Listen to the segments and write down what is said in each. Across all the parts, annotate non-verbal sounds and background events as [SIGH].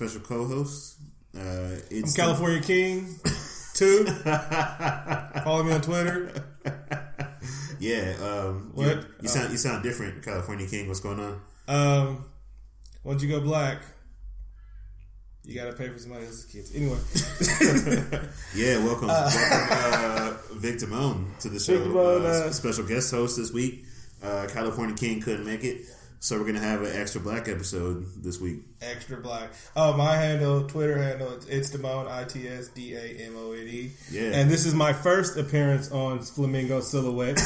special co-host. Uh, it's I'm California the- King. Two. [LAUGHS] Follow me on Twitter. Yeah. Um, what? You, you sound you sound different, California King. What's going on? Um, once you go black, you got to pay for somebody else's kids. Anyway. [LAUGHS] yeah, welcome, uh, welcome uh, Vic Damone to the show. Damone, uh, uh, special guest host this week. Uh, California King couldn't make it. So we're gonna have an extra black episode this week. Extra black. Oh, my handle, Twitter handle, it's, it's Damone, I T S D A M O N E. Yeah. And this is my first appearance on Flamingo Silhouette.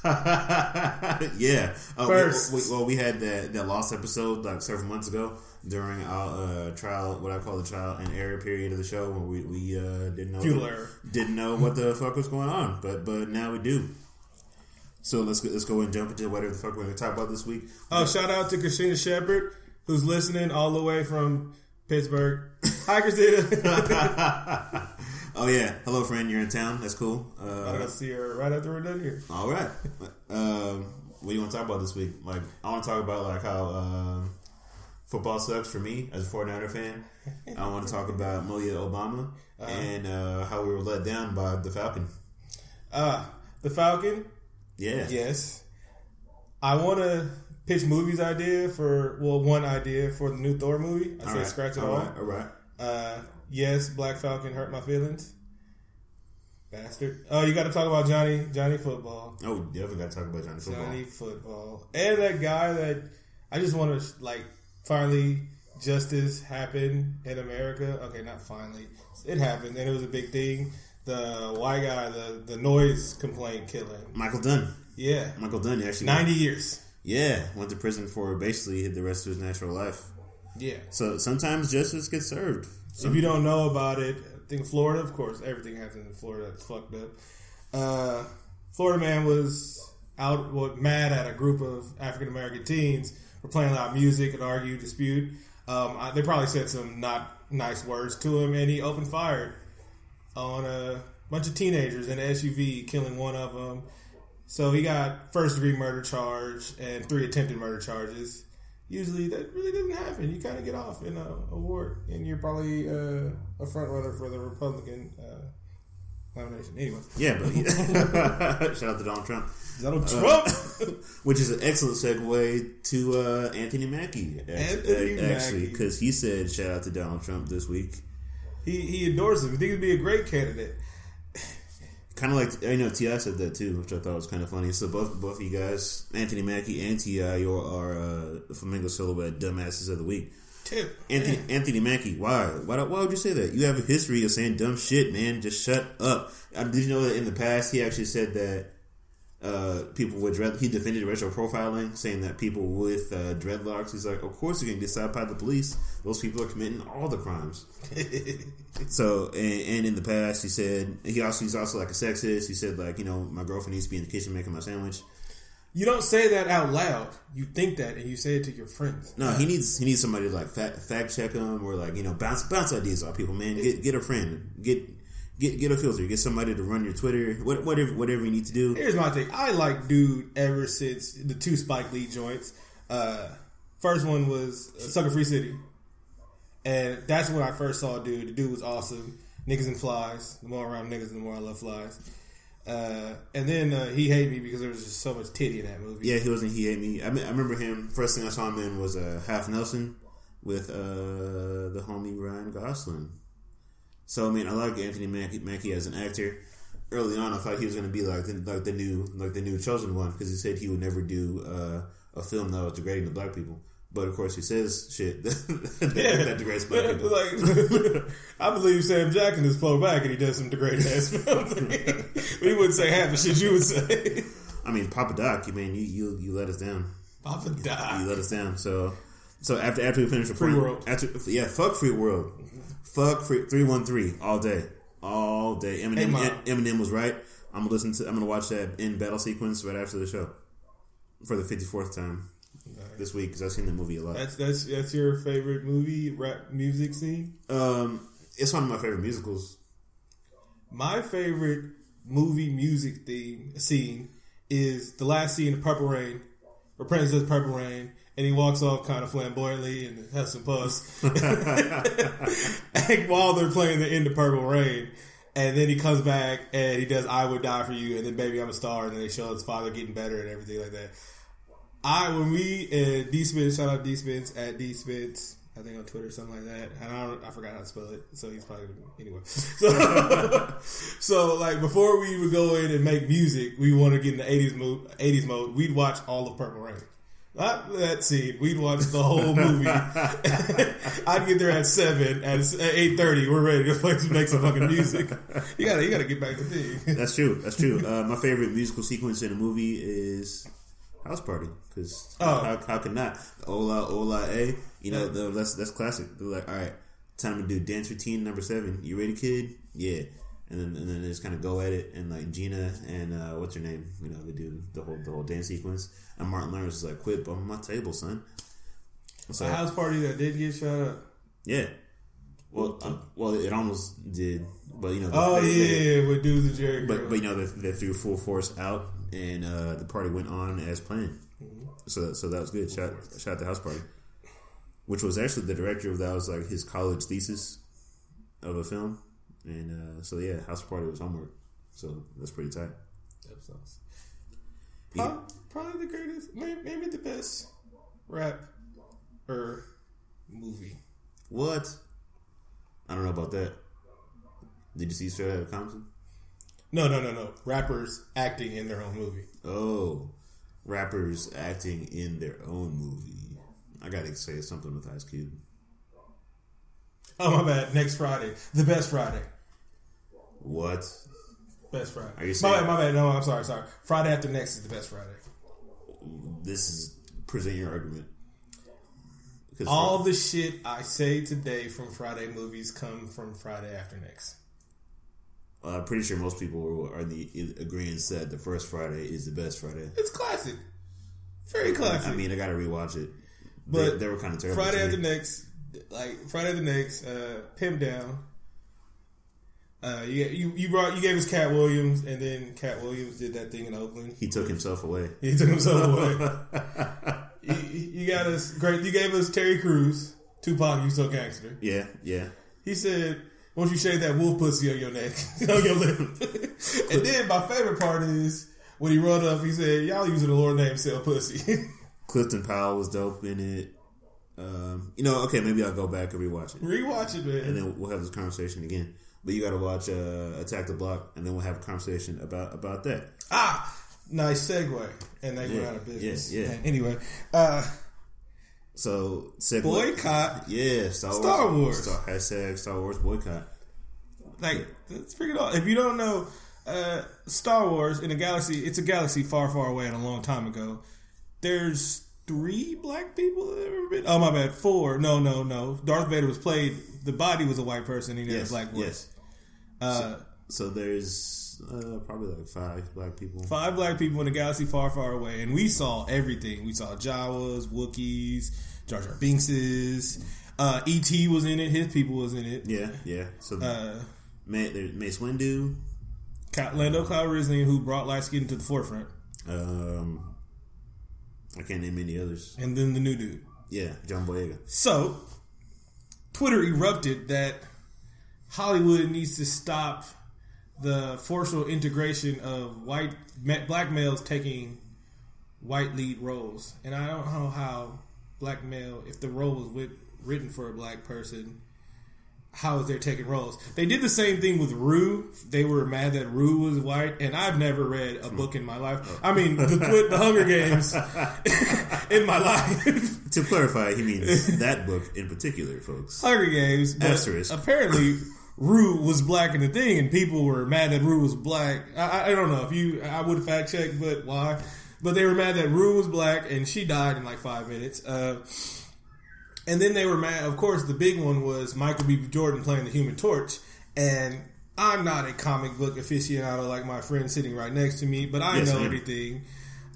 [LAUGHS] yeah. Uh, First, we, we, well, we had that that lost episode like several months ago during our uh, trial, what I call the trial and error period of the show, where we, we uh, didn't know didn't know what the fuck was going on, but but now we do. So let's go, let's go and jump into whatever the fuck we're going to talk about this week. Oh, shout out to Christina Shepard who's listening all the way from Pittsburgh. Hi, Christina. [LAUGHS] Oh yeah, hello friend, you're in town. That's cool. Uh, I'll see her right after we're done here. All right. Um, what do you want to talk about this week? Like, I want to talk about like how uh, football sucks for me as a 49er fan. I want to talk about Malia Obama uh-huh. and uh, how we were let down by the Falcon. Uh, the Falcon. Yeah. Yes. I want to pitch movies idea for well one idea for the new Thor movie. I all say right. scratch it all. All right. All right. Uh, yes, Black Falcon hurt my feelings. Bastard. Oh, you got to talk about Johnny Johnny Football. Oh, definitely got to talk about Johnny Football. Johnny Football. And that guy that I just want to, like, finally justice happen in America. Okay, not finally. It happened, and it was a big thing. The white guy, the, the noise complaint killing. Michael Dunn. Yeah. Michael Dunn actually. 90 years. Yeah, went to prison for basically the rest of his natural life. Yeah. So sometimes justice gets served. If you don't know about it, I think Florida, of course, everything happens in Florida. That's fucked up. Uh, Florida man was out, well, mad at a group of African American teens for playing loud music and argue, dispute. Um, I, they probably said some not nice words to him, and he opened fire on a bunch of teenagers in an SUV, killing one of them. So he got first degree murder charge and three attempted murder charges usually that really doesn't happen. You kind of get off in a award, and you're probably uh, a front runner for the Republican uh, nomination. Anyway, yeah, but [LAUGHS] shout out to Donald Trump. Donald uh, Trump, uh, [LAUGHS] which is an excellent segue to uh, Anthony Mackie. Anthony actually, because he said shout out to Donald Trump this week. He he endorses him. He thinks he'd be a great candidate kind of like I know T.I. said that too, which I thought was kind of funny. So both both of you guys, Anthony Mackie and T.I., are, are uh, Flamingo Silhouette dumbasses of the week. Tip. Anthony Anthony Mackie, why? why? Why would you say that? You have a history of saying dumb shit, man. Just shut up. Uh, did you know that in the past he actually said that uh, people with dread. He defended racial profiling, saying that people with uh, dreadlocks. He's like, of course you're gonna get stopped by the police. Those people are committing all the crimes. [LAUGHS] so, and, and, in the past, he said he also he's also like a sexist. He said like, you know, my girlfriend needs to be in the kitchen making my sandwich. You don't say that out loud. You think that, and you say it to your friends. No, he needs he needs somebody to like fact, fact check him or like you know bounce bounce ideas off people. Man, get get a friend, get Get get a filter. Get somebody to run your Twitter. Whatever whatever you need to do. Here's my thing. I like dude ever since the two Spike Lee joints. Uh, first one was Sucker Free City, and that's when I first saw dude. The dude was awesome. Niggas and flies. The more around niggas, the more I love flies. Uh, and then uh, he hated me because there was just so much titty in that movie. Yeah, he wasn't. He hate me. I, mean, I remember him. First thing I saw him in was uh, Half Nelson with uh, the homie Ryan Gosling. So I mean, I like Anthony Mackie, Mackie as an actor. Early on, I thought he was going to be like the, like the new like the new chosen one because he said he would never do uh, a film that was degrading to black people. But of course, he says shit [LAUGHS] that, yeah. that degrades black people. like, [LAUGHS] I believe Sam Jackson is flow back and he does some degrading ass [LAUGHS] films. he wouldn't say half the shit you would say. I mean, Papa Doc, you mean you you you let us down. Papa Doc, you let us down. So so after after we finish the free world, after yeah, fuck free world. Fuck three one three all day, all day. Eminem, hey, Eminem was right. I'm gonna listen to. I'm gonna watch that in battle sequence right after the show for the 54th time this week because I've seen the movie a lot. That's that's that's your favorite movie rap music scene. Um, it's one of my favorite musicals. My favorite movie music theme scene is the last scene of Purple Rain, where Prince does Purple Rain, and he walks off kind of flamboyantly and has some puffs and [LAUGHS] [LAUGHS] while they're playing the end of Purple Rain. And then he comes back and he does "I Would Die for You" and then "Baby I'm a Star" and then they show his father getting better and everything like that. I when we uh, D Spence, shout out D Spence at D Spence, I think on Twitter something like that. And I don't, I forgot how to spell it, so he's probably anyway. [LAUGHS] So, so like before we would go in and make music, we want to get in the eighties mode. Eighties mode, we'd watch all of Purple Rain. Not that scene. We'd watch the whole movie. [LAUGHS] I'd get there at seven. At eight thirty, we're ready to play some, make some fucking music. You gotta, you gotta get back to thing. That's true. That's true. Uh, my favorite musical sequence in a movie is House Party because Oh. how, how can not Ola Ola A? You know the, that's that's classic. They're like, all right, time to do dance routine number seven. You ready, kid? Yeah. And then and then they just kind of go at it, and like Gina and uh, what's her name? You know, they do the whole the whole dance sequence. And Martin Lawrence is like, "Quit bumping my table, son." So A house party that did get shut up. yeah, well, uh, well, it almost did, but you know, Oh they- they- yeah, yeah, with dudes and Jerry. but but you know they, they threw full force out, and uh, the party went on as planned. So so that was good. Shout shout out the house party, which was actually the director of that was like his college thesis of a film, and uh, so yeah, house party was homework. So that's pretty tight. Yeah. Probably, probably the greatest, maybe, maybe the best rap or movie. What? I don't know about that. Did you see Straight Outta Compton? No, no, no, no. Rappers acting in their own movie. Oh, rappers acting in their own movie. I gotta say something with Ice Cube. Oh my bad. Next Friday, the best Friday. What? Best Friday. Are you my saying- bad, my bad. No, I'm sorry, sorry. Friday after next is the best Friday. This is present your argument. All the shit I say today from Friday movies come from Friday after next. uh, I'm pretty sure most people are in the agreeing that the first Friday is the best Friday. It's classic. Very classic. I mean, I gotta rewatch it. But they, they were kind of terrible. Friday after next, like Friday the next, uh, Pimp Down. Uh, you, you you brought you gave us Katt Williams, and then Katt Williams did that thing in Oakland. He took himself away. [LAUGHS] He took himself away. [LAUGHS] you, you got us great. You gave us Terry Crews, Tupac. You so gangster. Yeah, yeah. He said, "Won't you shave that wolf pussy on your neck, [LAUGHS] on your lip?" and then my favorite part is when he run up. He said, "Y'all using the Lord name sell pussy." Clifton Powell was dope in it. Um, you know, okay, maybe I'll go back and rewatch it, Rewatch it, man. and then we'll have this conversation again. But you got to watch uh, Attack the Block, and then we'll have a conversation about about that. Ah, nice segue. And they went out of business. yeah, yeah. Anyway, uh, So, segue. boycott. Yeah, Star Wars. Star Wars. Star, hashtag Star Wars boycott. Like, it on. If you don't know, uh, Star Wars in a galaxy, it's a galaxy far, far away and a long time ago. There's three black people that have ever been. Oh, my bad. Four. No, no, no. Darth Vader was played. The body was a white person. He had Yes, a black voice. yes. Uh, So there's uh, probably like five black people. Five black people in a galaxy far, far away, and we saw everything. We saw Jawas, Wookiees, Jar Jar Binkses. Uh, E.T. was in it. His people was in it. Yeah, yeah. So Uh, Mace Windu. Lando Calrissian, who brought light skin to the forefront, Um, I can't name any others. and then the new dude. Yeah, John Boyega. So, Twitter erupted that Hollywood needs to stop the forceful integration of white black males taking white lead roles, and I don't know how black male if the role was wit- written for a black person. How is they're taking roles? They did the same thing with Rue. They were mad that Rue was white, and I've never read a book in my life. I mean, the, the Hunger Games [LAUGHS] in my life. To clarify, he means [LAUGHS] that book in particular, folks. Hunger Games. Asterisk. Apparently, Rue was black in the thing, and people were mad that Rue was black. I, I- I don't know if you. I would fact check, but why? But they were mad that Rue was black, and she died in like five minutes. Uh, and then they were mad. Of course, the big one was Michael B. Jordan playing the Human Torch, and. I'm not a comic book aficionado like my friend sitting right next to me, but I Yes, know everything.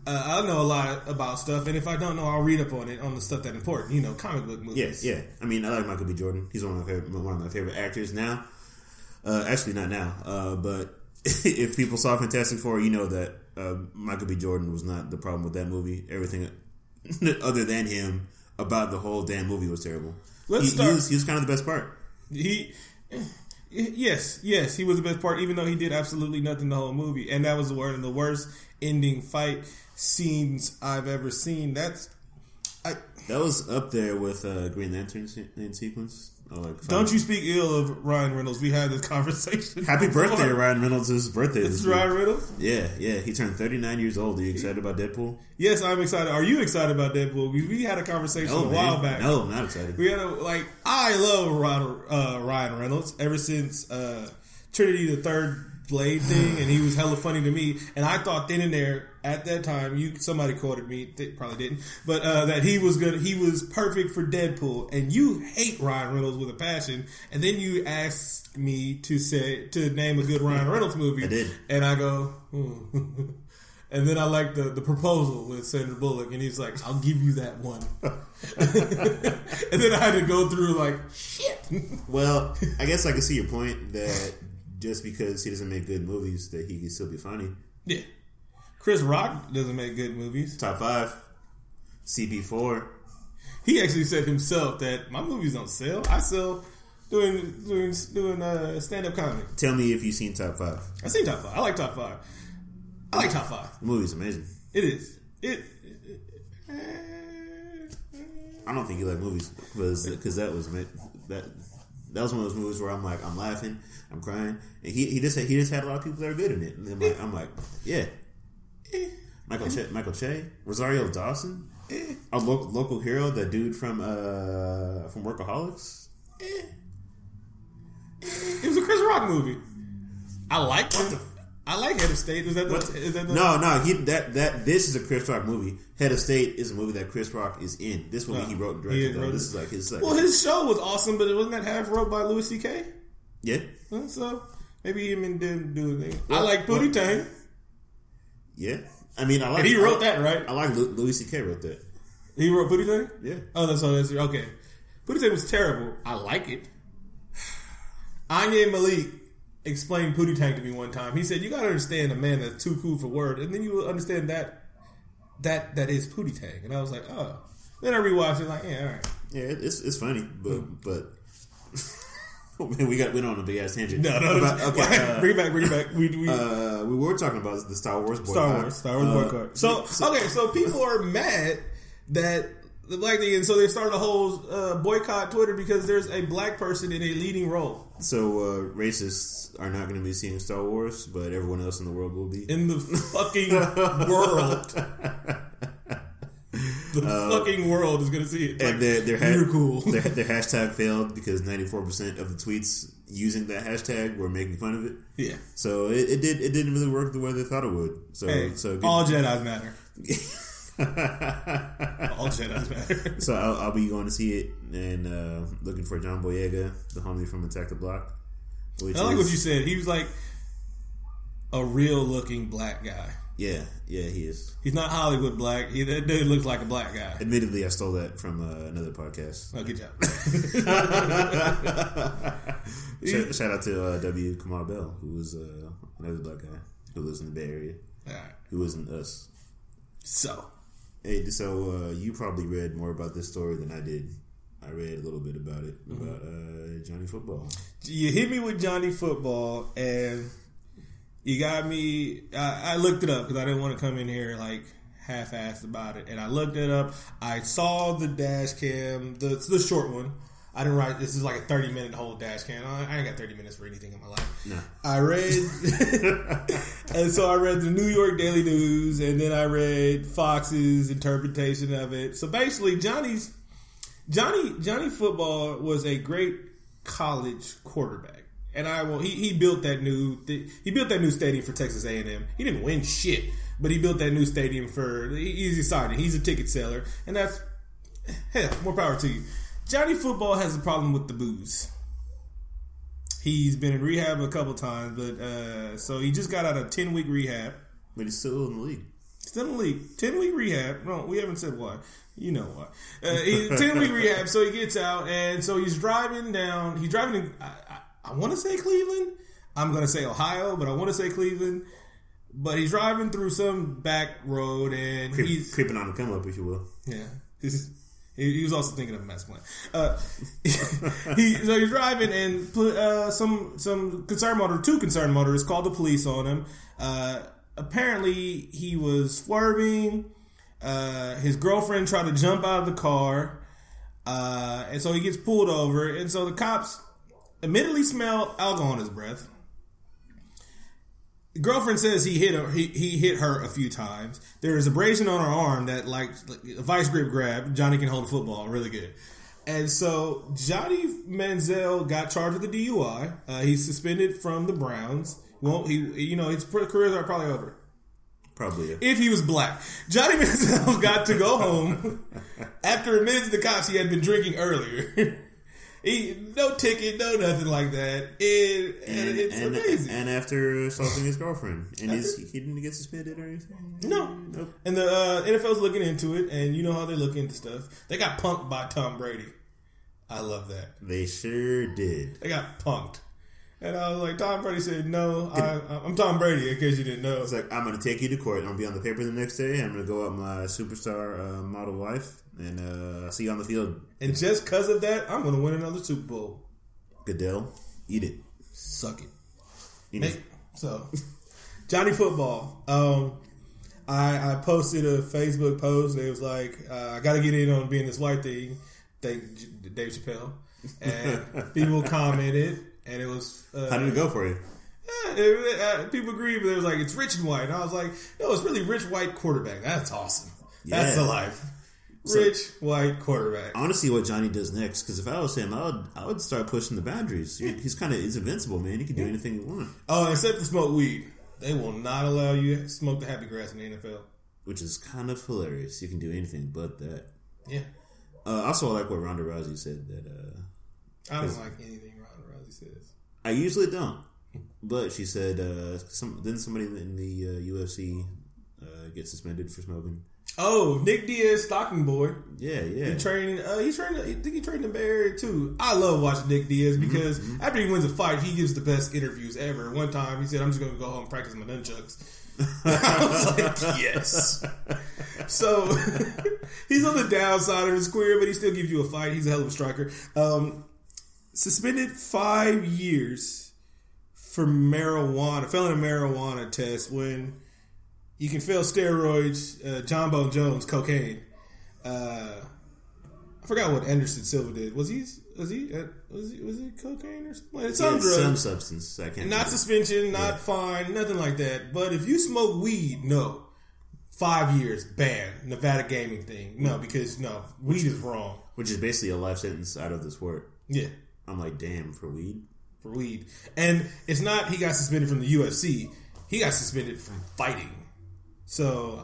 Uh, I know a lot about stuff, and if I don't know, I'll read up on it on the stuff that important. You know, comic book movies. Yeah, yeah. I mean, I like Michael B. Jordan. He's one of my favorite, one of my favorite actors now. Uh, actually, not now. Uh, but [LAUGHS] if people saw Fantastic Four, you know that uh, Michael B. Jordan was not the problem with that movie. Everything [LAUGHS] other than him about the whole damn movie was terrible. Let's he, start- he was, he was kind of the best part. He, yes, yes, he was the best part, even though he did absolutely nothing the whole movie, and that was one of the worst ending fight scenes I've ever seen. That's, I That was up there with uh, Green Lantern se- in sequence. Oh, don't you speak ill of Ryan Reynolds. We had this [LAUGHS] conversation. Happy before. birthday, Ryan Reynolds' His birthday. It's This week. Ryan Reynolds. Yeah, yeah. He turned 39 years old. Are you excited about Deadpool? Yes, I'm excited. Are you excited about Deadpool? We, we had a conversation No, a while man. back. No, I'm not excited. We had a like I love Ryan, uh, Ryan Reynolds ever since uh, Trinity the Third Blade thing, and he was hella funny to me. And I thought then and there at that time, you somebody quoted me, they probably didn't, but uh, that he was good, he was perfect for Deadpool. And you hate Ryan Reynolds with a passion, and then you ask me to say to name a good Ryan Reynolds movie. I did. and I go. Hmm. [LAUGHS] And then I like the, the proposal with Sandra Bullock, and he's like, "I'll give you that one." [LAUGHS] and then I had to go through like, "Shit." [LAUGHS] Well, I guess I can see your point that just because he doesn't make good movies, that he can still be funny. yeah, Chris Rock doesn't make good movies. Top five, CB4. He actually said himself that my movies don't sell. I sell doing doing doing uh, stand up comedy. Tell me if you've seen Top Five. I seen top five. I like top five. I like top five. The movie's amazing. It is. It. I don't think you like movies because that was that that was one of those movies where I'm like I'm laughing, I'm crying, and he he just he just had a lot of people that are good in it, and I'm like, I'm like yeah, Michael che, Michael Che, Rosario Dawson, eh. a lo- local hero, that dude from uh from Workaholics. Eh. Eh. It was a Chris Rock movie. I like him. I like Head of State. Is that the? Is that the No, no, he that that this is a Chris Rock movie. Head of State is a movie that Chris Rock is in. This movie No, he uh, wrote and directed. wrote. This is like his like Well, his show was awesome, but it wasn't that half wrote by Louis C.K. yeah So maybe he didn't do anything. I Well, like Pootie Tang, yeah. I mean, I like and he wrote that right. I like Louis C.K. wrote that. He wrote Pootie Tang. Yeah. Oh, that's all. That's okay. Pootie Tang was terrible. I like it. Anya Malik explained Pootie Tang to me one time. He said, "You got to understand a man that's too cool for word, and then you will understand that that that is Pootie Tang." And I was like, "Oh." Then I rewatched it, like, yeah, all right. Yeah, it's it's funny, but hmm. but oh, man, [LAUGHS] we got went on a big ass tangent. No, no, About- no. okay. uh, bring it back, bring it back. We, we uh, we were talking about the Star Wars boycott. Star Wars, Star Wars Uh, boycott. So, okay, so people are mad that the black thing, and so they started a whole uh, boycott Twitter because there's a black person in a leading role So uh, racists are not going to be seeing Star Wars, but everyone else in the world will be. in the [LAUGHS] fucking world. [LAUGHS] The fucking world is going to see it. and Like, their their, ha- you're cool. their [LAUGHS] their hashtag failed because ninety four percent of the tweets using that hashtag were making fun of it. yeah. So it, it did it didn't really work the way they thought it would. So Hey, so all Jedi's matter. [LAUGHS] All Jedi's matter. So I'll, I'll be going to see it and uh, looking for John Boyega, the homie from Attack the Block. I like is, what you said. He was like a real looking black guy. Yeah, yeah, he is. He's not Hollywood black. He, that dude looks like a black guy. Admittedly, I stole that from uh, another podcast. Oh, good job. [LAUGHS] Shout, shout out to uh, W. Kamau Bell, who was uh, another black guy who lives in the Bay Area, All right. who wasn't us. So, Hey, so uh, you probably read more about this story than I did. I read a little bit about it about uh, Johnny Football. you hit me with Johnny Football, and you got me. I, I looked it up because I didn't want to come in here like half-assed about it, and I looked it up. I saw the dash cam, the the short one. I didn't write. This is like a thirty-minute whole dash cam. I, I ain't got thirty minutes for anything in my life. No. I read, [LAUGHS] and so I read the New York Daily News, and then I read Fox's interpretation of it. So basically, Johnny's Johnny Johnny Football was a great college quarterback, and I will. He, he built that new he built that new stadium for Texas A and M. He didn't win shit, but he built that new stadium for. he- He's excited. He's a ticket seller, and that's hell. More power to you. Johnny Football has a problem with the booze. He's been in rehab a couple times, but uh, so he just got out of ten week rehab. But he's still in the league. Still in the league. 10 week rehab. No, we haven't said why. You know why. Uh, 10 week [LAUGHS] rehab. So he gets out, and so he's driving down. He's driving in, I, I, I want to say Cleveland. I'm going to say Ohio, but I want to say Cleveland. but he's driving through some back road and Creep, he's creeping on the come up, if you will. yeah. He was also thinking of a mass plan. Uh, [LAUGHS] he so he's driving and uh, some some concerned motor, two concerned motorists called the police on him. Uh, apparently, he was swerving. Uh, his girlfriend tried to jump out of the car, uh, and so he gets pulled over. And so the cops admittedly smell alcohol on his breath. The girlfriend says he hit her. He, he hit her a few times. There is abrasion on her arm that, like, a vice grip grab. Johnny can hold a football really good. And so Johnny Manziel got charged with a DUI. Uh, he's suspended from the Browns. Won't he? You know his careers are probably over Probably. If he was black. Johnny [LAUGHS] Manziel got to go home [LAUGHS] after admitting to the cops he had been drinking earlier. [LAUGHS] he no ticket, no nothing like that. It, and, And, it's and, amazing. and after assaulting his girlfriend, and his, he didn't get suspended or anything. no, Nope. and the uh, NFL's looking into it, and you know how they look into stuff. They got punked by Tom Brady. I love that. They sure did. They got punked, and I was like, Tom Brady said, "No, I, I'm Tom Brady." In case you didn't know, It's like I'm going to take you to court. I'm going to be on the paper the next day. I'm going to go out my superstar uh, model wife, and uh, see you on the field. and just because of that, I'm going to win another Super Bowl. Goodell, eat it. Suck it. You know, Make- So, Johnny Football. Um, I, I posted a Facebook post. It was like, uh, I got to get in on being this white thing. Thank J- Dave Chappelle. And [LAUGHS] people commented, and it was. Uh, how did it go for you? eh, it- uh, people agreed, but it was like, it's rich and white. And I was like, no, it's really rich white quarterback. That's awesome. That's Yeah. the life. Rich white quarterback. I want to see what Johnny does next. Because if I was him, I would I would start pushing the boundaries. He's kind of he's invincible, man. He can do anything he wants, Oh, except to smoke weed. They will not allow you to smoke the happy grass in the NFL. which is kind of hilarious. You can do anything but that. Yeah. Uh, also, I like what Ronda Rousey said that uh, I don't like anything Ronda Rousey says. I usually don't, but she said uh, some then somebody in the uh, UFC uh, get suspended for smoking. Oh, Nick Diaz, Stockton boy. Yeah, yeah. He trained. Uh, he trained. I think he trained in Bay Area too. I love watching Nick Diaz Mm-hmm, because after he wins a fight, he gives the best interviews ever. One time, he said, "I'm just going to go home and practice my nunchucks." [LAUGHS] I was like, "Yes." So [LAUGHS] he's on the downside of his career, but he still gives you a fight. He's a hell of a striker. Um, suspended five years for marijuana, felony marijuana test when you can fail steroids, uh, Jon Bone Jones, cocaine. Uh, I forgot what Anderson Silva did. Was he? Was he? Uh, was he? Was he cocaine or something? It's some Yeah, drug. some substance. I can't. not remember. suspension, not Yeah. fine, nothing like that. But if you smoke weed, no, five years ban. Nevada gaming thing, no, because no, weed is wrong. which is basically a life sentence out of this sport. Yeah, I'm like, damn, for weed. for weed, and it's not. He got suspended from the UFC. He got suspended from fighting. So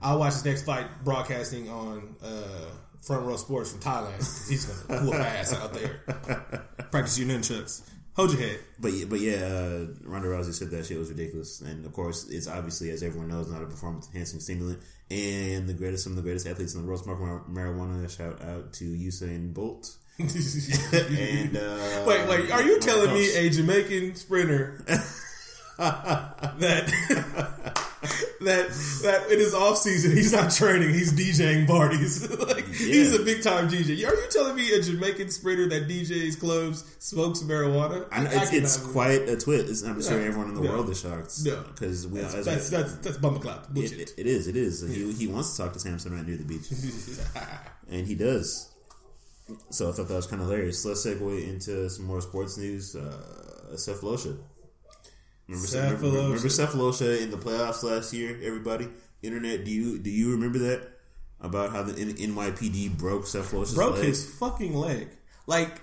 I'll watch his next fight broadcasting on uh, Front Row Sports from Thailand. He's gonna whoop ass out there. [LAUGHS] Practice your nunchucks. Hold your head. But yeah, but yeah, uh, Ronda Rousey said that shit was ridiculous, and of course, it's obviously, as everyone knows, not a performance enhancing stimulant. And the greatest, some of the greatest athletes in the world smoke marijuana. Shout out to Usain Bolt. [LAUGHS] and uh, Wait, wait. Are you telling me a Jamaican sprinter [LAUGHS] that that that in his off season he's not training, he's DJing parties. [LAUGHS] like he's a big time DJ. Are you telling me a Jamaican sprinter that DJs clubs smokes marijuana? I know, I it's, it's quite a twist. I'm sure everyone in the Yeah. world is shocked. Yeah. because we That's as that's, that's, that's bumper clout it, it- it is. It is. He, he wants to talk to Samson right near the beach, [LAUGHS] and he does. So I thought that was kind of hilarious. Let's segue into some more sports news. Uh, Sefolosha. Remember, Sefolosha. remember, remember Sefolosha in the playoffs last year? Everybody, internet. Do you do you remember that about how the N- NYPD broke Sefolosha's broke leg? his fucking leg. Like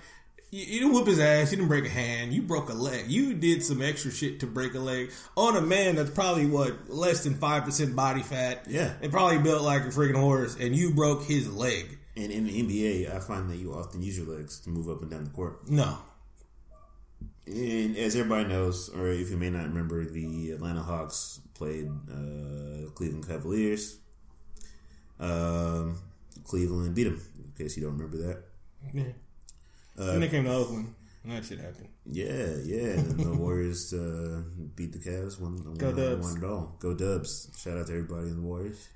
you, you didn't whoop his ass. You didn't break a hand. You broke a leg. You did some extra shit to break a leg on a man that's probably what less than five percent body fat. Yeah. and probably built like a freaking horse. And you broke his leg. And in the NBA, I find that you often use your legs to move up and down the court. No, And as everybody knows, or if you may not remember, the Atlanta Hawks played uh, Cleveland Cavaliers. Um, Cleveland beat them. In case you don't remember that. yeah. Uh, and they came to Oakland. That shit happened. Yeah, yeah. And the [LAUGHS] Warriors uh, beat the Cavs. One, Go Dubs. one and all. Go Dubs. Shout out to everybody in the Warriors.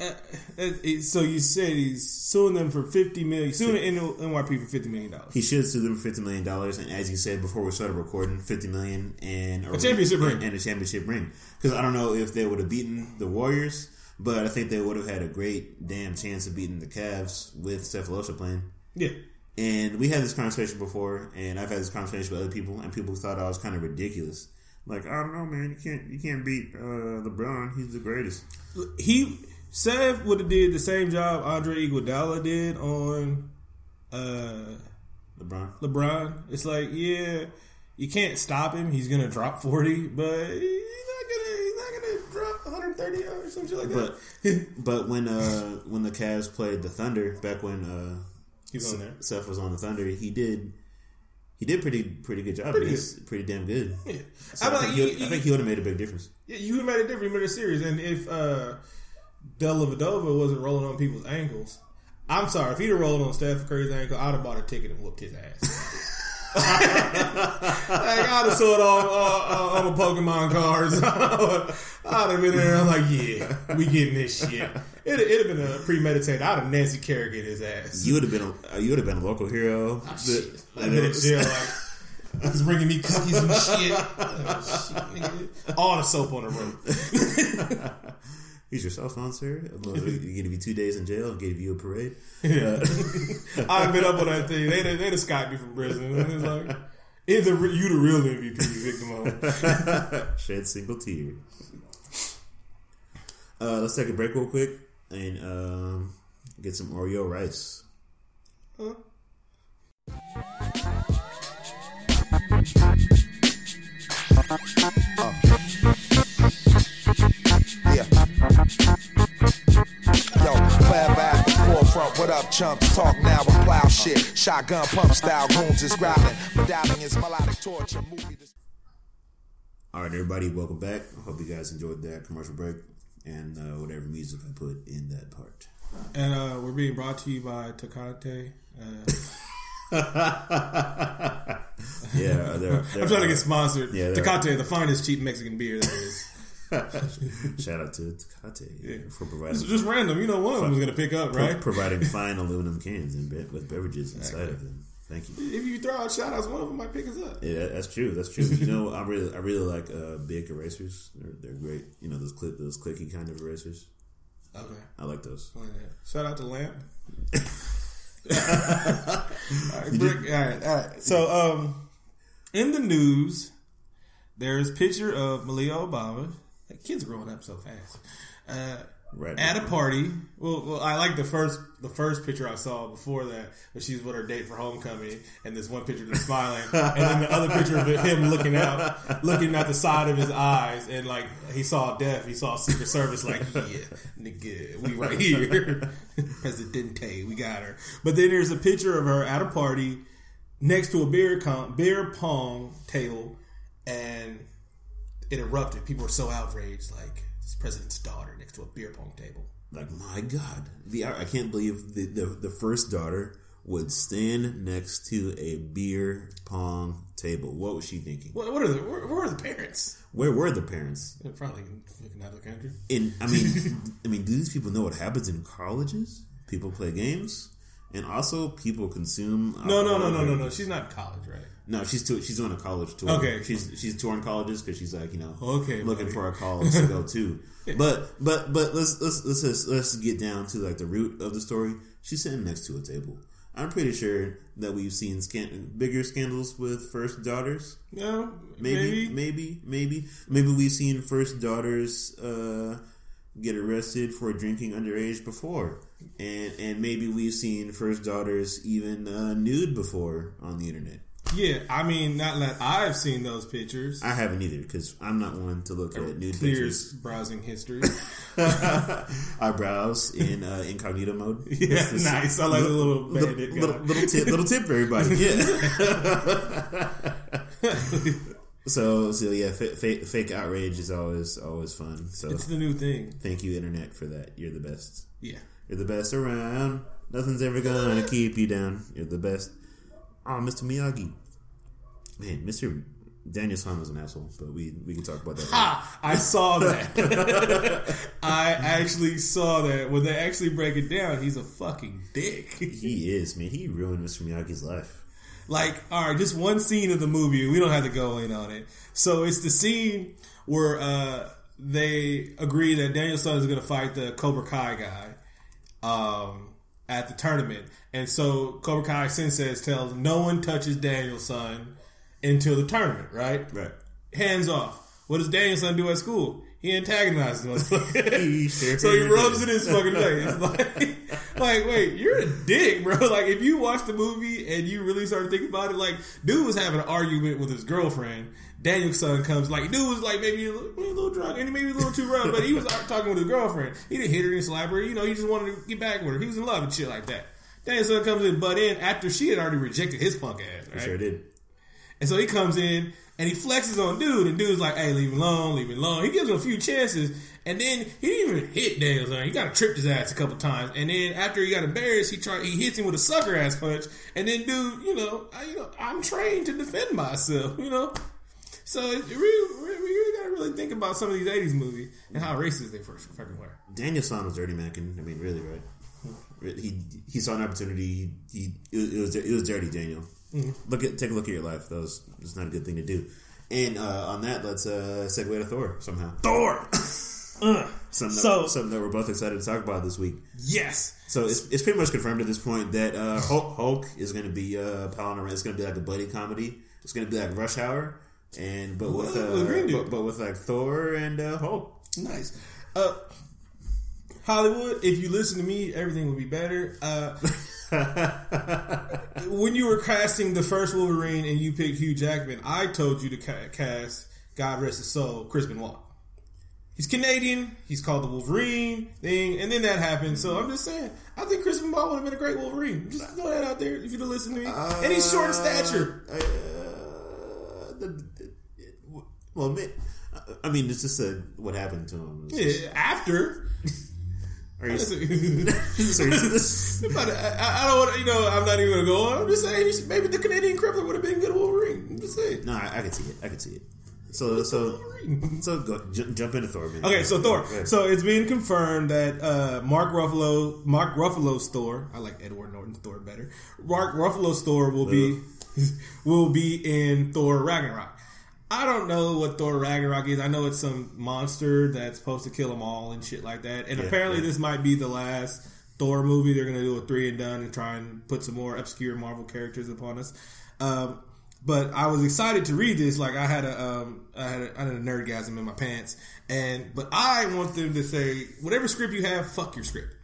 Uh, uh, so you said he's suing them for fifty million, suing the NYP for fifty million dollars. He should sue them for fifty million dollars, and as you said before we started recording, fifty million and A championship ring. and a championship ring. Because I don't know if they would have beaten the Warriors, but I think they would have had a great damn chance of beating the Cavs with Sefolosha playing. Yeah, And we had this conversation before, and I've had this conversation with other people, and people thought I was kind of ridiculous. Like, I don't know, man, you can't you can't beat uh, LeBron. He's the greatest. he Sev would have did the same job Andre Iguodala did on uh, LeBron. LeBron. It's like, yeah, you can't stop him. He's gonna drop forty, but he's not gonna he's not gonna drop one hundred thirty or something like But that. [LAUGHS] but when uh when the Cavs played the Thunder back when uh he's on there. Seth was on the Thunder, he did he did pretty pretty good job. Pretty He's pretty damn good. Yeah. So I, like, think he, would- I think he would have made a big difference. Yeah, you would have made a difference. You made a series, and if uh, Dellavedova wasn't rolling on people's ankles, I'm sorry. If he'd have rolled on Steph Curry's ankle, I'd have bought a ticket and whooped his ass. [LAUGHS] like I'd have sold all, all, all, all my Pokemon cards. [LAUGHS] I'd have been there. I'm like, yeah, we getting this shit. It'd, it'd have been a premeditated. I'd have Nancy Kerrigan his ass. You would have been a, uh, you would have been a local hero. The- shit. And been in jail like. [LAUGHS] He's bringing me cookies and shit. Oh, shit. All the soap on the road. Use your cell phone, sir. You're going to be two days in jail. And give you a parade. Yeah. [LAUGHS] I've been up on that thing. They they'd have Skyped me from prison. And it's like, is the, re- you the real MVP, victim of? [LAUGHS] Shed single tear. Uh, let's take a break real quick and um, get some Oreo rice. Huh? The forefront. What up, chumps? Talk now and plow shit. Shotgun pump style, goons is growling. Medallion is melodic torture. Movie. This- All right, everybody, welcome back. I hope you guys enjoyed that commercial break and uh, whatever music I put in that part. And uh, we're being brought to you by Tecate. Uh, [LAUGHS] Yeah, they're, they're, I'm trying to get sponsored. Yeah, they're- Tecate, the finest cheap Mexican beer there is. [LAUGHS] Shout out to Tecate Yeah. for It's providing just random. You know, one of them was going to pick up, right? providing [LAUGHS] fine aluminum cans and be- with beverages inside of them. Thank you. If you throw out shout outs, one of them might pick us up. Yeah, that's true. That's true. You know, I really, I really like uh, big erasers. They're, they're great. You know, those click, those clicky kind of erasers. Okay. I like those. Shout out to Lamp. [LAUGHS] all, right, Brick, all right, all right. So, um, in the news, there's a picture of Malia Obama. Kids growing up so fast. Uh, Right. at a party. Well, well, I like the first the first picture I saw before that, when she's with her date for homecoming, and this one picture of them smiling, [LAUGHS] and then the other picture of him looking out, looking at the side of his eyes, and like he saw death, he saw Secret Service, like yeah, nigga, we right here, [LAUGHS] Presidente, we got her. But then there's a picture of her at a party next to a beer con- beer pong table, and it erupted. People were so outraged, like this president's daughter next to a beer pong table. Like my God, the I can't believe the, the the first daughter would stand next to a beer pong table. What was she thinking? What, what are the where, where are the parents? Where were the parents? They're probably of the country. In I mean, [LAUGHS] I mean, do these people know what happens in colleges? People play games, and also people consume. No, no, no, no, no, no. She's not in college, right? No, she's to, she's on a college tour. Okay. she's she's touring colleges because she's like you know Okay, looking buddy. for a college to go to. [LAUGHS] But but but let's let's let's just, let's get down to like the root of the story. She's sitting next to a table. I'm pretty sure that we've seen scan- bigger scandals with first daughters. No, Maybe, maybe. maybe, maybe, maybe we've seen first daughters uh, get arrested for drinking underage before, and and maybe we've seen first daughters even uh, nude before on the internet. Yeah, I mean, not that I've seen those pictures. I haven't either because I'm not one to look at nude pictures. browsing history. [LAUGHS] I browse in uh, incognito mode. [LAUGHS] yeah, This nice. I like the little Little, little, little tip, little tip for everybody. Yeah. [LAUGHS] so, so yeah, fa- fa- fake outrage is always always fun. So, It's the new thing. thank you, internet, for that. You're the best. Yeah. You're the best around. Nothing's ever gonna keep you down. You're the best. Oh, Mr. Miyagi. Man, Mister Daniel-san was an asshole, but we we can talk about that. Ah, I saw [LAUGHS] that. [LAUGHS] I actually saw that. When they actually break it down, he's a fucking dick. [LAUGHS] he is man. He ruined Mr. Miyagi's life. Like, all right, just one scene of the movie. We don't have to go in on it. So it's the scene where uh, they agree that Daniel-san is going to fight the Cobra Kai guy um, at the tournament, and so Cobra Kai Sensei tells no one touches Daniel's Son until the tournament. Right? Right. Hands off. What does Daniel's Son do at school? He antagonizes. He sure [LAUGHS] [LAUGHS] so he rubs it in his fucking face. [LAUGHS] Like, like, wait, you're a dick, bro. Like, if you watch the movie and you really start thinking about it, like, dude was having an argument with his girlfriend. Daniel's son comes, like, dude was like maybe a little, maybe a little drunk and maybe a little too rough, but he was talking with his girlfriend. He didn't hit her, in slap her. You know, he just wanted to get back with her. He was in love and shit like that. Daniel's son comes in, butt in after she had already rejected his punk ass. He Right? sure did. And so he comes in and he flexes on dude, and dude's like, "Hey, leave him alone, leave him alone." He gives him a few chances, and then he didn't even hit Daniel's on. He got tripped his ass a couple times, and then after he got embarrassed, he tried he hits him with a sucker ass punch, and then dude, you know, I, you know, I'm trained to defend myself, you know. So it really, really, we really gotta really think about some of these '80s movies and how racist they first fucking were. Daniel-san was dirty macking. I mean, really, right? He he saw an opportunity. He, he it was it was dirty, Daniel. Look at take a look at your life. That was it's not a good thing to do. And uh, on that, let's uh, segue to Thor somehow. Thor. [LAUGHS] Something that, So- something that we're both excited to talk about this week. Yes. So it's, it's pretty much confirmed at this point that uh, Hulk, Hulk is going to be uh, palling around. It's going to be like a buddy comedy. It's going to be like Rush Hour, and but with uh, but, but with like Thor and uh, Hulk. Nice. Uh, Hollywood, if you listen to me, everything would be better. Uh, [LAUGHS] when you were casting the first Wolverine and you picked Hugh Jackman, I told you to ca- cast, God rest his soul, Chris Benoit. He's Canadian. He's called the Wolverine thing, and then that happened. So I'm just saying, I think Chris Benoit would have been a great Wolverine. Just throw that out there if you'd have listened to me. and he's short in stature. Uh, the, the- well, I mean, it's just uh what happened to him. Yeah, after. [LAUGHS] Are you, [LAUGHS] But [LAUGHS] I, I don't want to, you know, I'm not even going to go on. I'm just saying, maybe the Canadian Crippler would have been good Wolverine. I'm just saying. no, I, I can see it. I can see it. So, so, so, go, j- jump into Thor. Man. Okay, so Thor. So it's being confirmed that uh, Mark Ruffalo, Mark Ruffalo's Thor. I like Edward Norton's Thor better. Mark Ruffalo's Thor will be will be in Thor Ragnarok. I don't know what Thor Ragnarok is. I know it's some monster that's supposed to kill them all and shit like that. And Yeah, apparently, yeah. this might be the last Thor movie. They're going to do a three and done and try and put some more obscure Marvel characters upon us. Um, but I was excited to read this. Like I had a, um, I had a, I had a nerdgasm in my pants, and but I want them to say whatever script you have, fuck your script.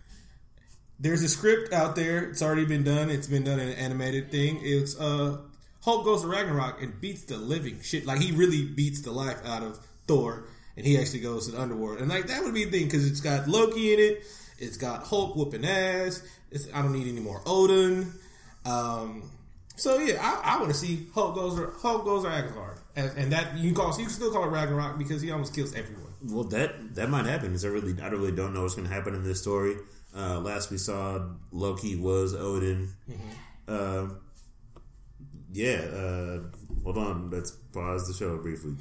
There's a script out there. It's already been done. It's been done in an animated thing. It's uh Hulk goes to Ragnarok and beats the living shit. Like he really beats the life out of Thor, and he actually goes to the underworld. And like that would be a thing because it's got Loki in it. It's got Hulk whooping ass. It's, I don't need any more Odin. Um, so yeah, I, I want to see Hulk goes to Hulk goes to Asgard, and, and that you can call you can still call it Ragnarok because he almost kills everyone. Well, that that might happen. Because I really, I really don't know what's going to happen in this story. Uh, last we saw, Loki was Odin. Uh, yeah. Uh, hold on. Let's pause the show briefly.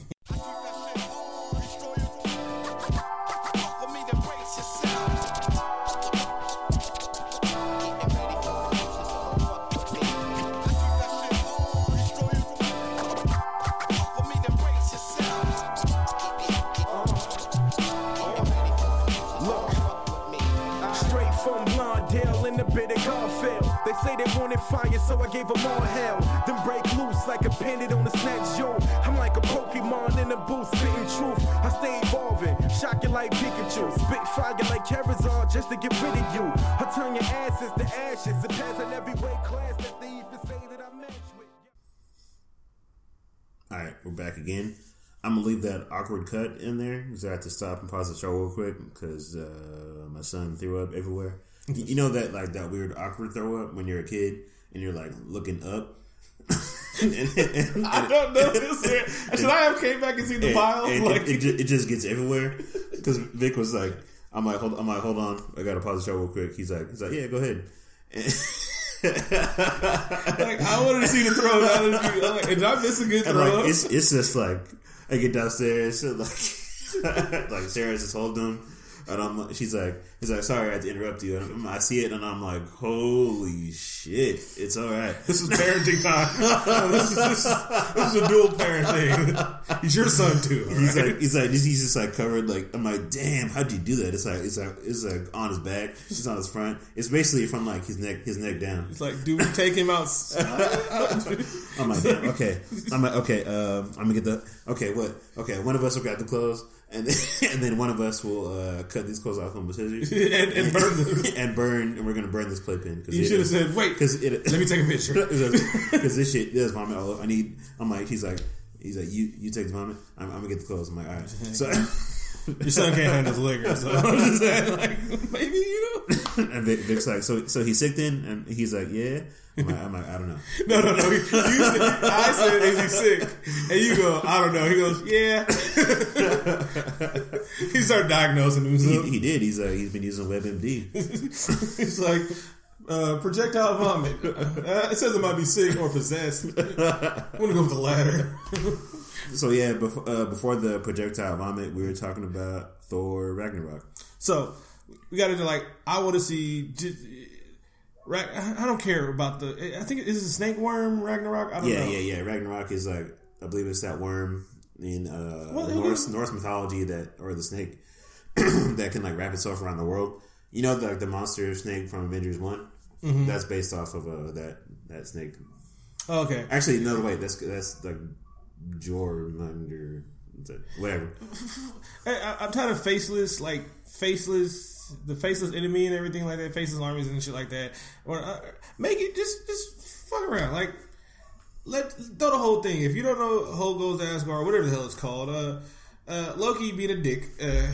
Say they wanted fire, so I gave them all hell. Then break loose like a bandit on the snatch yo. I'm like a Pokemon in a booth, spitting truth. I stay evolving, shock you like Pikachu. Spit fire like Charizard just to get rid of you. I turn your asses to ashes. It pass in every weight class that they even say that I match with. All right, we're back again. I'm gonna leave that awkward cut in there because I had to stop and pause the show real quick because uh, my son threw up everywhere. You, you know that like that weird awkward throw up when you're a kid and you're like looking up. [LAUGHS] and, and- and- I don't know this. here. Should I have came back and seen the and- and like, it, it, just, it just gets everywhere because Vic was like, "I'm like, hold, I'm like, hold on, I gotta pause the show real quick." He's like, he's like, "Yeah, go ahead." [LAUGHS] like I wanted to see the throw. I'm like, did I miss a good And throw? like it's it's just like I get downstairs and like [LAUGHS] like Sarah's just holding him and I'm like- she's like he's like sorry I had to interrupt you and I see it and I'm like holy shit it's all right This is parenting time. [LAUGHS] this, is, this, is, this is a dual parent thing. He's your son too. all he's right? like he's like he's just like covered like I'm like damn how'd you do that it's like it's like it's like on his back it's on his front it's basically from like his neck his neck down It's like, do we take him out? [LAUGHS] I'm like, damn, okay. I'm like, okay. Um, I'm gonna get the okay. What? Okay, one of us will grab the clothes, and then, [LAUGHS] and then one of us will uh, cut these clothes off with scissors [LAUGHS] and, and burn them. [LAUGHS] and burn, and we're gonna burn this playpen because You should have said, wait, because let me take a picture. because this shit there's vomit all over. I need. I'm like, he's like, he's like, you you take the vomit. I'm, I'm gonna get the clothes. I'm like, all right. So Your son can't handle his liquor, so I'm just saying, like, maybe, you know. and Vic, Vic's like, so so he's sick then, and he's like, yeah. I'm like, I'm like, I don't know. [LAUGHS] No, no, no. You said, I said, is he sick? And you go, I don't know. He goes, yeah. [LAUGHS] he started diagnosing He, himself. he did. He's uh, he's been using WebMD. [LAUGHS] He's like, uh, projectile vomit. Uh, it says it might be sick or possessed. I'm going to go with the latter. So yeah, before, uh, before the projectile vomit, we were talking about Thor Ragnarok. So we got into like I want to see. I don't care about the. I think is it snake worm Ragnarok. I don't Yeah, know. yeah, yeah. Ragnarok is like I believe it's that worm in uh, Well, Norse Norse mythology that or the snake [CLEARS THROAT] that can like wrap itself around the world. You know, the, the monster snake from Avengers One. Mm-hmm. That's based off of uh, that that snake. Oh, okay. Actually, no, wait. That's that's like Jormungandr. Whatever. [LAUGHS] I, I, I'm tired of faceless, like faceless, the faceless enemy and everything like that, faceless armies and shit like that. Or uh, make it just just fuck around, like let throw the whole thing. If you don't know Hulk goes to Asgard, whatever the hell it's called, uh, uh, Loki being a dick. Uh,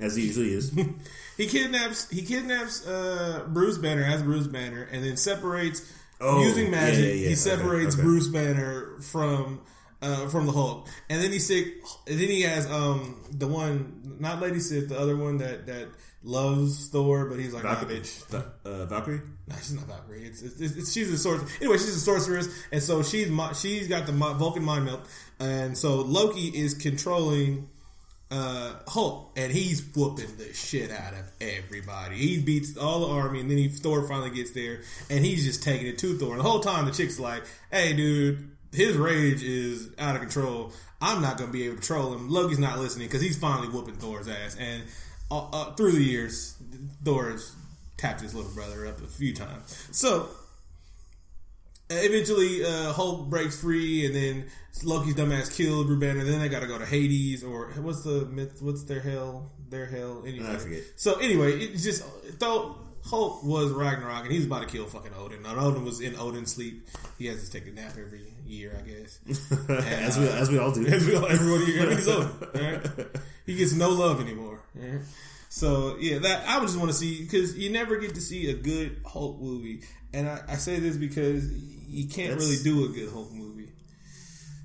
As he usually is. [LAUGHS] he kidnaps he kidnaps uh, Bruce Banner as Bruce Banner, and then separates Oh, using magic. yeah, yeah, yeah. He separates okay. Bruce Banner from uh, from the Hulk, and then he sick. And then he has um the one not Lady Sif, the other one that that loves Thor, but he's like, nah, Valkyrie. bitch. Va- uh, Valkyrie. Nah, she's not Valkyrie. It's, it's, it's, she's a sorceress. Anyway, she's a sorceress, and so she's she's got the Vulcan mind melt, and so Loki is controlling uh, Hulk, and he's whooping the shit out of everybody. He beats all the army, and then he Thor finally gets there, and he's just taking it to Thor. And the whole time, the chick's like, "Hey, dude, his rage is out of control. I'm not gonna be able to troll him." Loki's not listening because he's finally whooping Thor's ass, and uh, uh, through the years, Thor has tapped his little brother up a few times. So eventually, uh, Hulk breaks free, and then Loki's dumbass killed Bruce Banner. Then they got to go to Hades, or what's the myth? What's their hell? Their hell? Anyway. I forget. So anyway, it's just though Hulk was Ragnarok, and he's about to kill fucking Odin. Now Odin was in Odin's sleep. He has to take a nap every year, I guess. [LAUGHS] as we as we all do. [LAUGHS] As we all, mean, he's Odin. Right? He gets no love anymore. right? So yeah, that I would just want to see because you never get to see a good Hulk movie, and I, I say this because you can't That's- really do a good Hulk movie.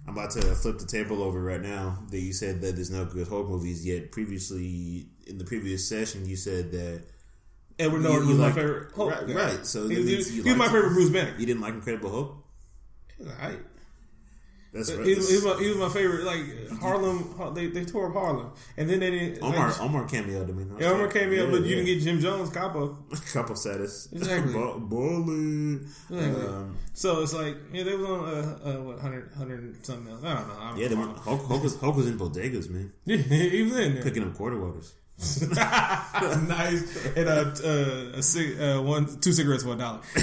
I'm about to flip the table over right now. That you said that there's no good Hulk movies yet. Previously, in the previous session, you said that Edward Norton was like- my favorite Hulk. right, guy. right. So he, he- he was my favorite Bruce Banner. you didn't like Incredible Hulk. Right. That's right. he was my, he was my favorite. Like Harlem, they, they tore up Harlem, and then they didn't. Omar like, Omar cameoed. I mean, yeah, Omar came in, Yeah, but you didn't get Jim Jones capo. [LAUGHS] couple status. Exactly. [LAUGHS] Balling. Exactly. Um, So it's like yeah, they was on uh, uh what 100, 100 something else. I don't know. I don't yeah, they were, Hulk, Hulk, was, Hulk was in bodegas, man, [LAUGHS] he was in there. picking up quarter waters. [LAUGHS] nice and uh, uh, a cig- uh, one two cigarettes for a dollar. [LAUGHS]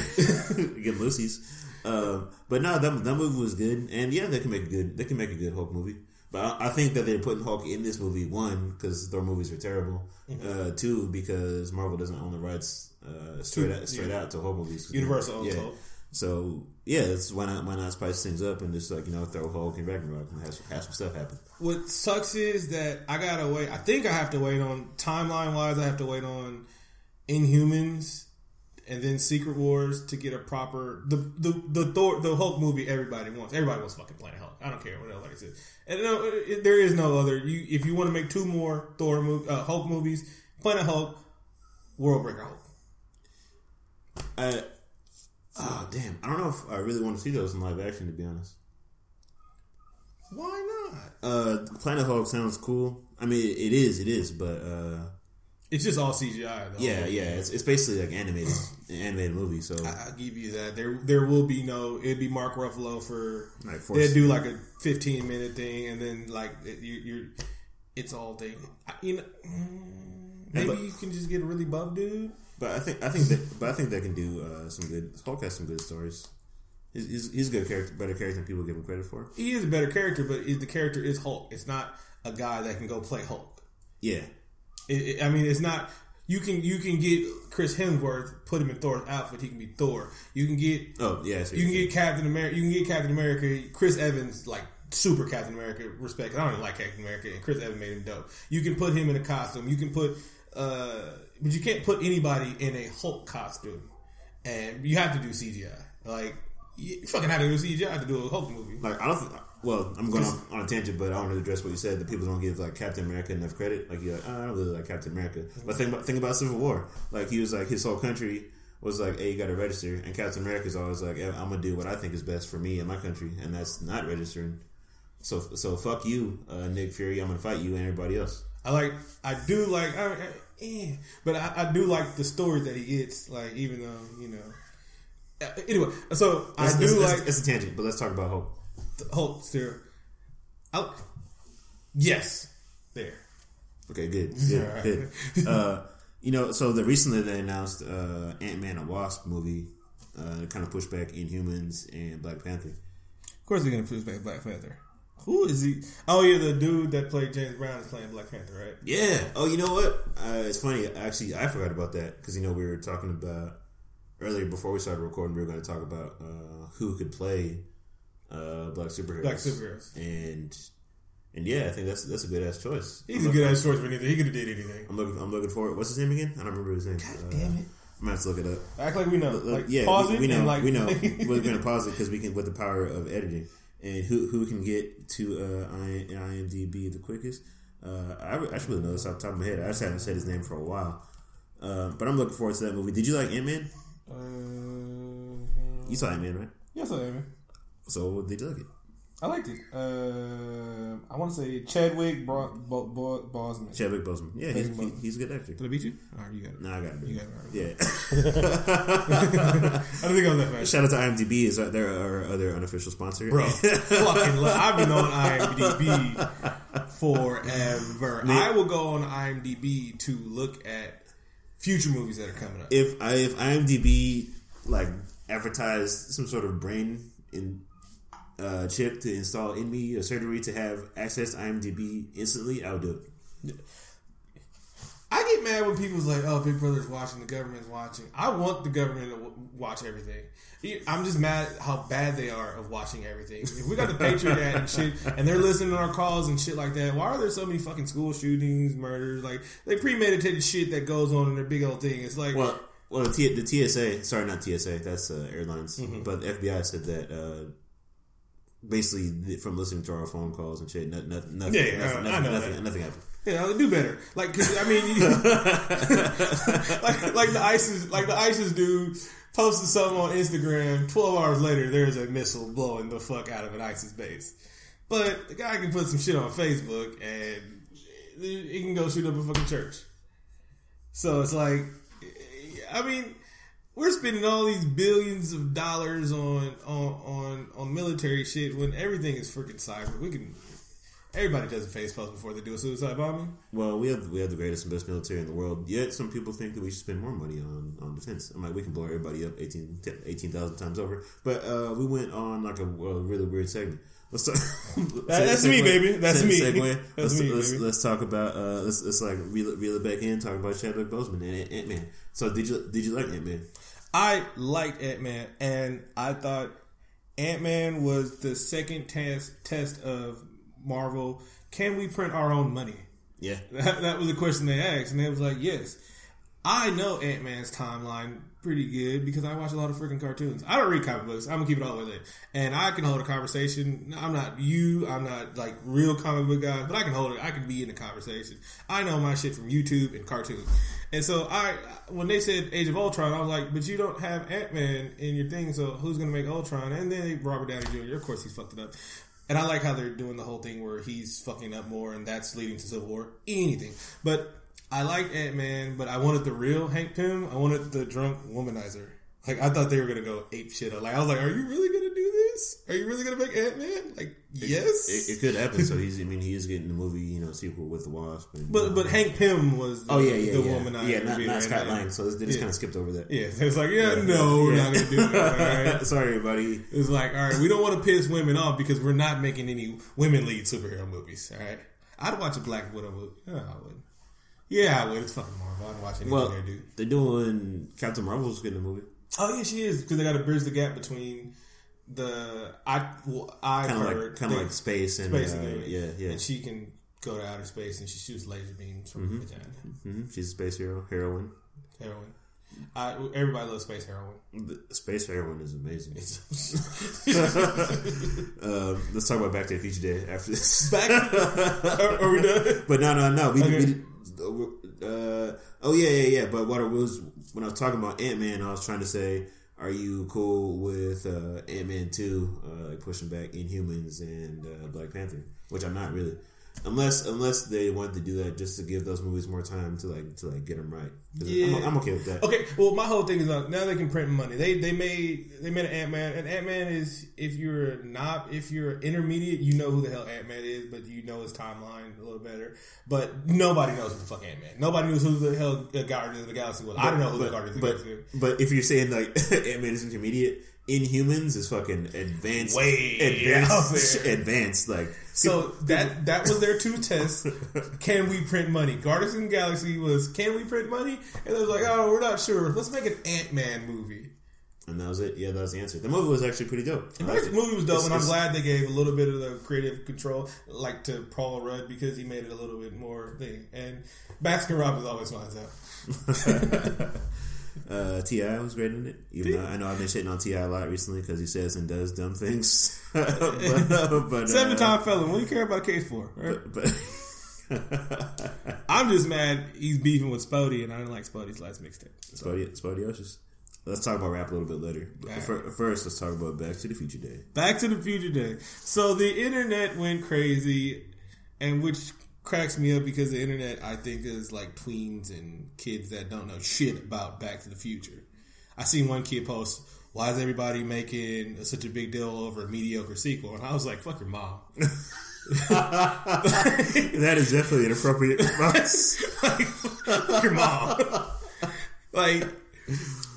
Get Lucy's. Uh, but no, that, that movie was good, and yeah, they can make a good. They can make a good Hulk movie. But I, I think that they're putting Hulk in this movie one because Thor movies are terrible. Mm-hmm. Uh, two because Marvel doesn't own the rights uh, straight out, straight out to Hulk movies. Universal owns yeah. Hulk. So yeah, it's why not why not spice things up and just like you know throw Hulk and Ragnarok and have, have some stuff happen. What sucks is that I gotta wait. I think I have to wait on timeline wise. I have to wait on Inhumans and then Secret Wars to get a proper the the the Thor the Hulk movie. Everybody wants. Everybody wants fucking Planet Hulk. I don't care what else says. And no, it, there is no other. You if you want to make two more Thor mov- uh, Hulk movies, Planet Hulk, World Breaker Hulk. I Oh damn! I don't know if I really want to see those in live action. To be honest, Why not? uh, Planet Hulk sounds cool. I mean, it is, it is, but uh, It's just all CGI. Though. yeah, yeah, it's, it's basically like animated, an animated movie. So I, will give you that. There, there will be no. It'd be Mark Ruffalo for. Force- they'd do like a fifteen minute thing, and then like you, you're. It's all day. I, you know, mm, maybe but- you can just get a really buff dude. But I think I think that but I think they can do uh, some good. Hulk has some good stories. He's, he's, he's a good character, better character than people give him credit for. He is a better character, but the character is Hulk. It's not a guy that can go play Hulk. Yeah, It, it- I mean, it's not. You can you can get Chris Hemsworth, put him in Thor's outfit. He can be Thor. You can get Oh yeah, You can get Captain America. You can get Captain America. Chris Evans, like super Captain America, respect. I don't even like Captain America, and Chris Evans made him dope. You can put him in a costume. You can put, uh, but you can't put anybody in a Hulk costume, and you have to do CGI. Like you fucking have to do CGI to do a Hulk movie. Like I don't. Think, well, I'm going off on a tangent, but I want to address what you said. That people don't give like Captain America enough credit. Like you're like, oh, I don't really like Captain America. But think about think about Civil War. Like he was like his whole country was like, hey, you got to register, and Captain America's always like, I'm gonna do what I think is best for me and my country, and that's not registering. So so fuck you, uh, Nick Fury. I'm gonna fight you and everybody else. I like. I do like. I, I, eh, but I, I do like the story that he gets. Like even though you know. Uh, Anyway, so I It's, do it's, like. it's, it's a tangent, but let's talk about hope. Hope still. I, yes, there. Okay, good, [LAUGHS] good, good. Uh, you know, so the recently they announced uh, Ant Man and Wasp movie, uh, kind of pushed back Inhumans and Black Panther. Of course, they're gonna push back Black Panther. Who is he? Oh yeah, the dude that played James Brown is playing Black Panther, right? Yeah. Oh, you know what? Uh, it's funny. Actually, I forgot about that because you know we were talking about earlier before we started recording. We were going to talk about uh, who could play uh, black superheroes. Black superheroes. And and yeah, I think that's that's a good ass choice. He's I'm a good ass choice for anything. He could have did anything. I'm looking. I'm looking forward. What's his name again? I don't remember his name. God damn it. I'm gonna have to look it up. Act like we know. Look, Like yeah, pause we, it we know. like we know. [LAUGHS] We're going to pause it because we can with the power of editing and who who can get to uh, IMDb the quickest. Uh, I, I should really know this off the top of my head. I just haven't said his name for a while. Uh, but I'm looking forward to that movie. Did you like Ant Man? Uh, You saw Ant Man, right? yes, I am. So did you like it? I liked it. Uh, I want to say Chadwick Bro- Bo- Bo- Boseman. Chadwick Boseman. Yeah, he's, Chadwick he, he's a good actor. Did I beat you? All right, you got it. Nah, I got it. You got it. All right. Yeah. [LAUGHS] I don't think I was that fast. Shout out to IMDb. Is there our other unofficial sponsor? Bro, [LAUGHS] fucking, lo- I've been on IMDb forever. I will go on IMDb to look at future movies that are coming up. if I if IMDb like advertised some sort of brain in uh, chip to install in me a surgery to have access to IMDb instantly, I would do it. I get mad when people's like, "Oh, Big Brother's watching, the government's watching." I want the government to w- watch everything. I'm just mad how bad they are of watching everything. If we got the Patriot Act and shit, and they're listening to our calls and shit like that, why are there so many fucking school shootings, murders, like they premeditated shit that goes on in their big old thing? It's like, Well, well, the, T, the TSA, sorry, not TSA, that's uh, airlines, Mm-hmm. but the FBI said that uh, basically from listening to our phone calls and shit, nothing, nothing, nothing, Yeah, yeah, nothing, I nothing, know nothing, nothing happened. you know, do better. Like, cause, I mean, you, [LAUGHS] like, like the ISIS, like the ISIS dude posted something on Instagram. Twelve hours later, there's a missile blowing the fuck out of an ISIS base. But the guy can put some shit on Facebook and he can go shoot up a fucking church. So it's like, I mean, we're spending all these billions of dollars on on on, on military shit when everything is freaking cyber. We can. Everybody does a face post before they do a suicide bombing. Well, we have we have the greatest and best military in the world. Yet some people think that we should spend more money on, on defense. I'm like, we can blow everybody up 18 10 18,000 times over. But uh, we went on like a, a really weird segment. Let's talk. [LAUGHS] that's me, baby. That's me. Segue. That's let's, me, let's, baby. let's talk about uh, let's let's like reel it, reel it back in. Talk about Chadwick Boseman and Ant Man. So did you did you like Ant Man? I liked Ant Man, and I thought Ant Man was the second test test of Marvel. Can we print our own money? Yeah. That, [LAUGHS] that was the question they asked, and they was like, "Yes." I know Ant Man's timeline pretty good because I watch a lot of freaking cartoons. I don't read comic books. I'm gonna keep it all the way there, and I can hold a conversation. I'm not you. I'm not like real comic book guy, but I can hold it. I can be in the conversation. I know my shit from YouTube and cartoons, and so I when they said Age of Ultron, I was like, but you don't have Ant Man in your thing, so who's gonna make Ultron? And then Robert Downey Jr. Of course, he's fucked it up. And I like how they're doing the whole thing where he's fucking up more, and that's leading to Civil War. Anything, but I like Ant Man, but I wanted the real Hank Pym. I wanted the drunk womanizer. Like I thought they were gonna go ape shit. Like I was like, are you really gonna do this? Are you really gonna make Ant Man? Like yes, It, it could happen. So he's. I mean, he is getting the movie, you know, sequel with the Wasp. And, but uh, but Hank Pym was the, oh yeah, yeah, the yeah, womanizer. yeah, not, not Scott Lang. So they just Yeah. kind of skipped over that. Yeah, it's like yeah, no, we're Yeah. not gonna do it. All right. [LAUGHS] Sorry, everybody. It's like, all right, we don't want to piss women off because we're not making any women lead superhero movies. All right, I'd watch a Black Widow movie. Yeah, I would. Yeah, I would. It's fucking Marvel. I'd watch anything Well, they do. they're doing Captain Marvel's getting a movie. Oh yeah, she is because they got to bridge the gap between the I well, I Kind of like, kind of like space and space uh, and yeah, yeah. and she can go to outer space and she shoots laser beams from her vagina. hmm She's a space hero, heroine. Heroin. I, everybody loves space heroin. The space heroin is amazing. [LAUGHS] [LAUGHS] Um, let's talk about Back to the Future Day after this. back. [LAUGHS] are, are we done? But no, no, no. We, Okay. we uh, oh yeah, yeah, yeah. But what it was when I was talking about Ant Man, I was trying to say, are you cool with uh, Ant Man two, uh, pushing back Inhumans and uh, Black Panther? Which I'm not really, unless unless they want to do that just to give those movies more time to like to like get them right. Yeah. I'm, I'm okay with that. Okay, well, my whole thing is uh, now they can print money. They they made they made an Ant Man, and Ant Man is if you're not if you're intermediate, you know who the hell Ant Man is, but you know his timeline a little better. But nobody knows who the fuck Ant Man. Nobody knows who the hell uh, Guardians of the Galaxy was. I don't know who the but, Guardians of the but, Galaxy. but if you're saying like [LAUGHS] Ant Man is intermediate, Inhumans is fucking advanced, Way advanced, advanced. Like So that that was their two [LAUGHS] tests. Can we print money? Guardians of the Galaxy was can we print money? And they was like, oh, we're not sure. Let's make an Ant Man movie. and that was it. Yeah, that was the answer. The movie was actually pretty dope. The movie was dope, It's- and I'm glad they gave a little bit of the creative control, like to Paul Rudd, because he made it a little bit more thing. And Baskin Robbins always finds out. [LAUGHS] [LAUGHS] Uh, T.I was great in it. Even though I know I've been shitting on T.I a lot recently because he says and does dumb things. [LAUGHS] but, [LAUGHS] but, Seven uh, time felon. What do you care about a case for? right? But, [LAUGHS] I'm just mad he's beefing with Spody, and I didn't like Spody's last mixtape. Spody, Spodiocious. Let's talk about rap a little bit later. But Alright. fir- first, let's talk about Back to the Future Day. Back to the Future Day. So the internet went crazy, and which cracks me up because the internet, I think, is like tweens and kids that don't know shit about Back to the Future. I seen one kid post, "Why is everybody making such a big deal over a mediocre sequel?" And I was like, "Fuck your mom." [LAUGHS] that is definitely an appropriate response. [LAUGHS] like, fuck your mom. like,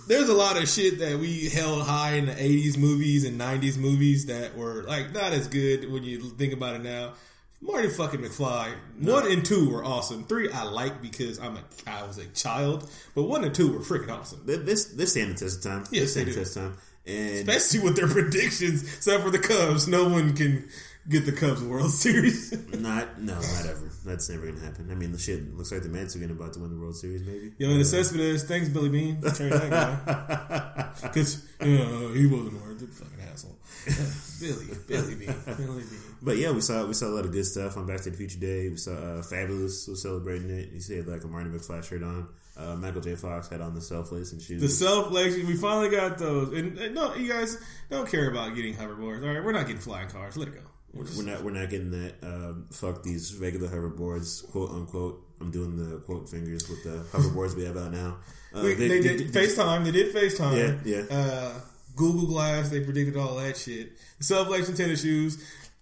there's a lot of shit that we held high in the 80s movies and 90s movies that were, like, not as good when you think about it now. Marty fucking McFly. One and two were awesome. Three I like because I'm a I was a child, but one and two were freaking awesome. This this stand the test of time. Yes, this stand they the test of time. And Especially with their predictions, except for the Cubs. No one can get the Cubs World [LAUGHS] Series. not no, not ever. That's never gonna happen. I mean, the shit looks like the Mets are gonna about to win the World Series, maybe. Yo, and assessment is thanks, Billy Bean. [LAUGHS] Turn that guy. Because you know, he wasn't worth it. Fucking asshole. [LAUGHS] Billy, Billy Bean, Billy Bean. But yeah, we saw we saw a lot of good stuff on Back to the Future Day. We saw uh, Fabolous was celebrating it. He said like a Marty McFly shirt on. Uh, Michael J. Fox had on the self lacing shoes. The self lection, we finally got those. And, and no, you guys don't care about getting hoverboards. All right, we're not getting flying cars. Let it go. We're we're not we're not getting that. Um, fuck these regular hoverboards, quote unquote. I'm doing the quote fingers with the hoverboards we have out now. [LAUGHS] Uh, we, they, did FaceTime. They did FaceTime. Yeah, yeah. Uh, Google Glass. They predicted all that shit. The self-lection tennis shoes.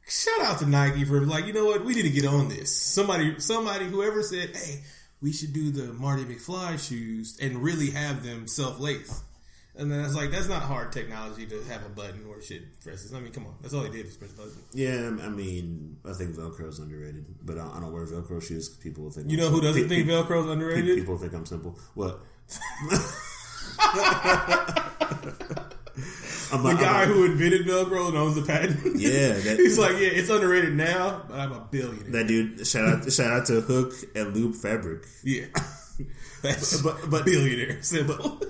Shout out to Nike for like, you know what? We need to get on this. Somebody, somebody, whoever said, "Hey, we should do the Marty McFly shoes and really have them self-lace." And then it's like that's not hard technology to have a button or shit presses. I mean, come on, that's all they did was press a button. Yeah, I mean, I think Velcro is underrated, but I don't wear Velcro shoes. 'cause People will think You I'm know who simple. doesn't Pe- think pe- Velcro's pe- underrated? People think I'm simple. What? [LAUGHS] [LAUGHS] [LAUGHS] I'm The I'm guy a- who invented Velcro and owns the patent. Yeah, [LAUGHS] that- he's like, yeah, it's underrated now, but I'm a billionaire. that dude. Shout out! Shout out to Hook and Loop Fabric. yeah. [LAUGHS] That's But- but- billionaire symbol.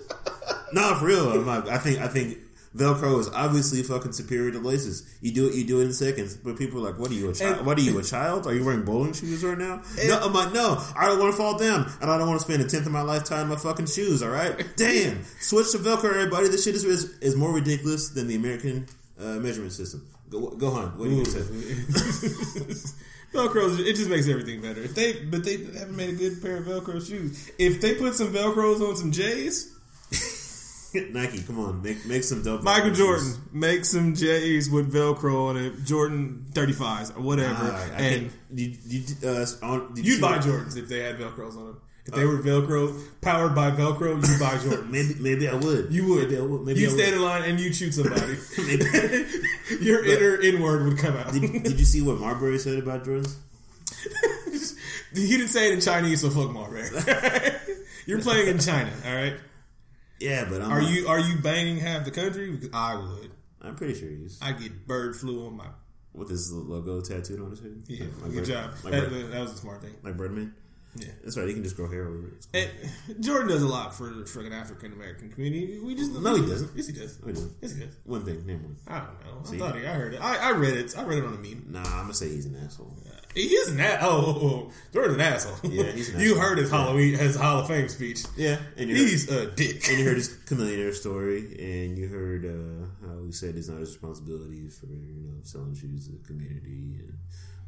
No, for real. I'm like, I think I think Velcro is obviously fucking superior to laces. You do it, you do it in seconds. But people are like, "What are you a child? What are you a child? Are you wearing bowling shoes right now?" no, I'm like, no, I don't want to fall down, and I don't want to spend a tenth of my life tying my fucking shoes. All right, [LAUGHS] damn, switch to Velcro, everybody. This shit is is, is more ridiculous than the American uh, measurement system. Go, go on. What do you say? [LAUGHS] Velcro, it just makes everything better. If they, but they haven't made a good pair of Velcro shoes. If they put some Velcros on some J's, Nike, come on, make make some dope. Michael Jordan make some J's with Velcro on it, Jordan 35s or whatever, I and you, you, uh, you you'd see buy Jordans if they had Velcros on them. If they were Velcro powered by Velcro, you buy [LAUGHS] Jordans. Maybe maybe I would. You would. Maybe I would. Maybe you I would. stand in line and you shoot somebody. [LAUGHS] [LAUGHS] Your inner inward would come out. did, did you see what Marbury said about Jordans? he didn't say it in Chinese, so fuck Marbury. You're playing in China, all right? Yeah, but I'm Are not- you are you banging half the country? Because I would. I'm pretty sure he's I get bird flu on my with his logo tattooed on his head. yeah. like good Bird- job. Like, that, Bird, that was a smart thing. like Birdman. Yeah. That's right. He can just grow hair over it. And Jordan does a lot for the fucking African American community. We just No, he doesn't. Yes, he does. What do you do? Yes, he does. One thing, name one. I don't know. I thought he, I heard it. I, I read it. I read it on a meme. Nah, I'm gonna say he's an asshole. He is an asshole. Oh, oh, oh. Jordan's an asshole. Yeah, he's an [LAUGHS] you asshole. heard his Halloween, his Hall of Fame speech. Yeah, and you He's heard, a dick. and you heard his [LAUGHS] chameleonaire story, and you heard uh, how he said it's not his responsibility for you know selling shoes to the community and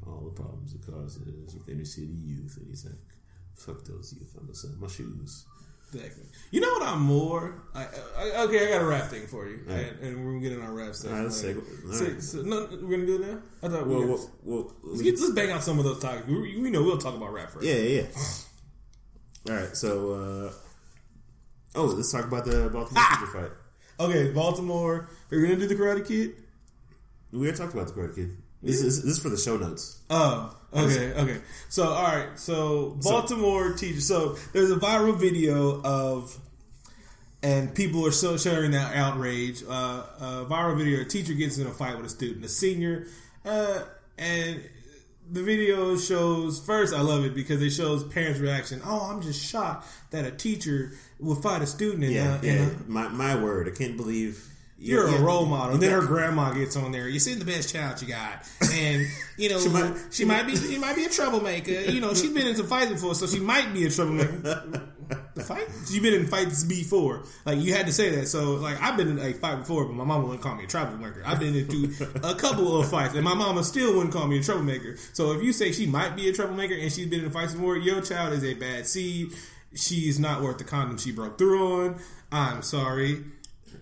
all the problems it causes with inner city youth. And he's like, "Fuck those youth! I'm gonna sell my shoes." Exactly. You know what I'm more? I, I, okay, I got a rap thing for you, right. and, and we're gonna get in our rap stuff. All right, let's later. All So- right. so- no, we're gonna do it now. I thought we Well, were. well, well, let's, get, let's bang out some of those topics. We, we know we'll talk about rap first. yeah, yeah. yeah. All right, so uh, oh, let's talk about the Baltimore Ah! fight. Okay, Baltimore. We're gonna do the Karate Kid. We already talked about the Karate Kid. This is this is for the show notes. Oh, okay, okay. So, all right. So, Baltimore teacher. So, there's a viral video of, and people are so sharing that outrage. Uh, a viral video: a teacher gets in a fight with a student, a senior, uh, and the video shows. First, I love it because it shows parents' reaction. Oh, I'm just shocked that a teacher would fight a student. And, Yeah, uh, yeah. uh, my my word, I can't believe you're yeah, a role model. And then her grandma gets on there. You're seeing the best child you got, and you know [LAUGHS] she might- might, she might be she might be a troublemaker. You know she's been in some fights before, so she might be a troublemaker. The fight? You've been in fights before. Like you had to say that. So like I've been in a fight before, but my mama wouldn't call me a troublemaker. I've been into a couple of fights, and my mama still wouldn't call me a troublemaker. So if you say she might be a troublemaker and she's been in fights before, your child is a bad seed. She's not worth the condom she broke through on. I'm sorry.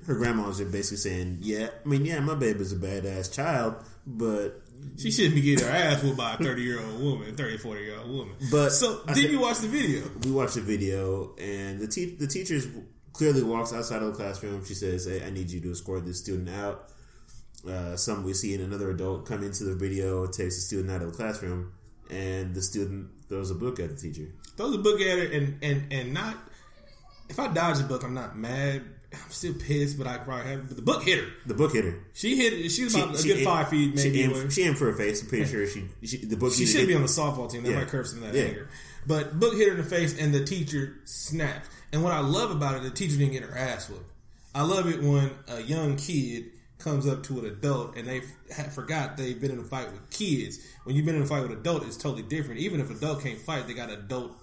Her grandma was basically saying, "Yeah, I mean, yeah, my baby's a badass child, but She shouldn't be getting her ass whooped by a 30 year old woman, 30, 40 year old woman. But so, I did thi- you watch the video? we watched the video, and the te- the teachers clearly walks outside of the classroom. She says, hey, "I need you to escort this student out." Uh, some we see another adult come into the video, takes the student out of the classroom, and the student throws a book at the teacher. Throws a book at her and, and, and not. If I dodge the book, I'm not mad. I'm still pissed, but I probably have. But the book hit her. The book hit her. She hit. She was about a good five feet, maybe. She aimed, she aimed for her face. I'm pretty sure she, she the book. She should be on the softball team. That Yeah. might some of that Yeah. anger. But book hit her in the face, and the teacher snapped. And what I love about it, the teacher didn't get her ass whooped. I love it when a young kid comes up to an adult and they forgot they've been in a fight with kids. When you've been in a fight with adult, it's totally different. Even if adult can't fight, they got adult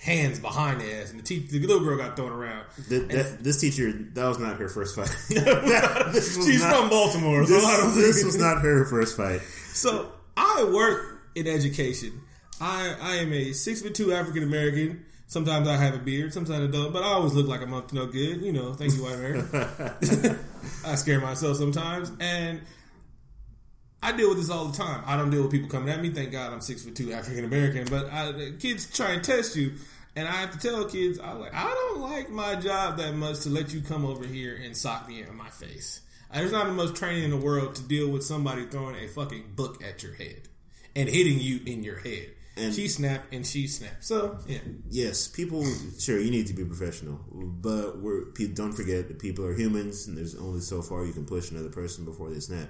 hands behind the ass, and the, te- the little girl got thrown around. Th- that, this teacher, that was not her first fight. [LAUGHS] Was She's not- from Baltimore, so This, I don't this was not her first fight. So I work in education. I I am a six foot two African American. Sometimes I have a beard, sometimes I don't, but I always look like I'm up to no good. You know, thank you, white America. [LAUGHS] [LAUGHS] I scare myself sometimes, and I deal with this all the time. I don't deal with people coming at me. Thank God I'm six foot two African American, but I, kids try and test you, and I have to tell kids I like I don't like my job that much to let you come over here and sock me in my face. There's not the most training in the world to deal with somebody throwing a fucking book at your head and hitting you in your head. And- she snapped and she snapped. So yeah, Yes, people. Sure, you need to be professional, but we're don't forget that people are humans, and there's only so far you can push another person before they snap.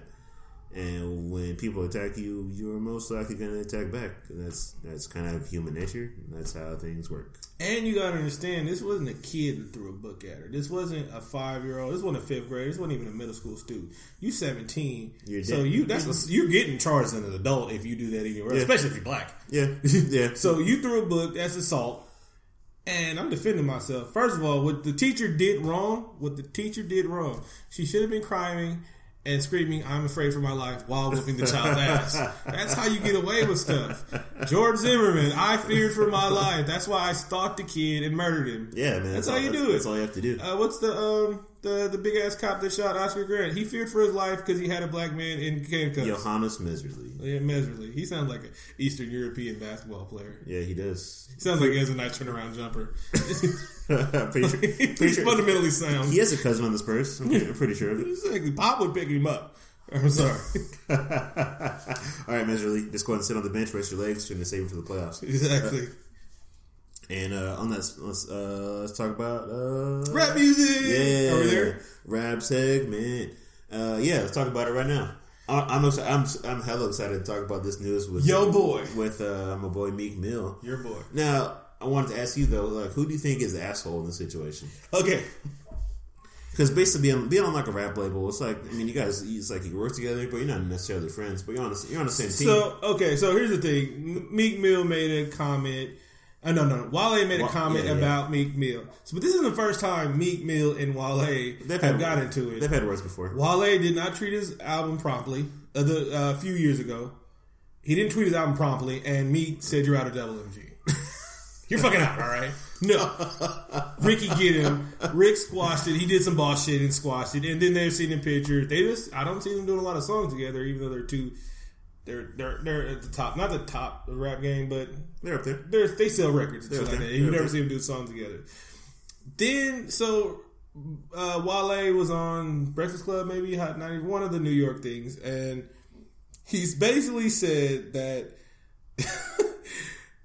And when people attack you, you're most likely going to attack back. That's that's kind of human nature. That's how things work. And you gotta understand, this wasn't a kid that threw a book at her. This wasn't a five year old. This wasn't a fifth grader. This wasn't even a middle school student. You seventeen, You're so dead. you that's a, you're getting charged as an adult if you do that anywhere, Yeah. especially if you're black. Yeah, yeah. [LAUGHS] So you threw a book. That's assault. And I'm defending myself. First of all, what the teacher did wrong, what the teacher did wrong, she should have been crying and screaming, I'm afraid for my life while whipping the child's [LAUGHS] ass. That's how you get away with stuff. George Zimmerman, I feared for my life. That's why I stalked the kid and murdered him. yeah, man. That's, all, how you do it. That's all you have to do. Uh, what's the um the the big ass cop that shot Oscar Grant? He feared for his life because he had a black man in handcuffs. Johannes Mehserle. Yeah, miserably. He sounds like an Eastern European basketball player. Yeah, he does. He sounds like he has a nice turnaround jumper. [LAUGHS] [LAUGHS] pretty sure. Pretty He's sure. fundamentally sound. He has a cousin on the Spurs. I'm pretty, I'm pretty sure of it. Exactly. Pop would pick him up. I'm [LAUGHS] sorry. All right, Mehserle, just go ahead and sit on the bench, rest your legs, to save for the playoffs. exactly. Uh, And uh, on that, let's uh, let's talk about uh, Rap music. Yeah, Over there. rap segment. Uh, yeah, let's talk about it right now. I'm exci- I'm I'm hella excited to talk about this news with Yo, boy. with uh, my boy Meek Mill. Your boy. Now, I wanted to ask you though, like, who do you think is the asshole in this situation? Okay. Because basically, being, being on like a rap label, it's like I mean, you guys, it's like you work together, but you're not necessarily friends, but you're on the, you're on the same team. So okay, so here's the thing. Meek Mill made a comment. Uh, no, no, no. Wale made a comment yeah, yeah. about Meek Mill. So, but this is the first time Meek Mill and Wale they've have got into it. They've had words before. Wale did not treat his album promptly uh, the, uh, a few years ago. He didn't tweet his album promptly, and Meek said, "You're out of Double MG. [LAUGHS] You're fucking out, all right." No, [LAUGHS] Ricky get him. Rick squashed it. He did some boss shit and squashed it, and then they're seeing the pictures. They just, I don't see them doing a lot of songs together, even though they're two. They're they're they're at the top, not the top of the rap game, but They're up there. they're, they sell records and shit like that. You They're never see them do a song together. Then so uh, Wale was on Breakfast Club, maybe Hot 90, one of the New York things, and he's basically said that [LAUGHS]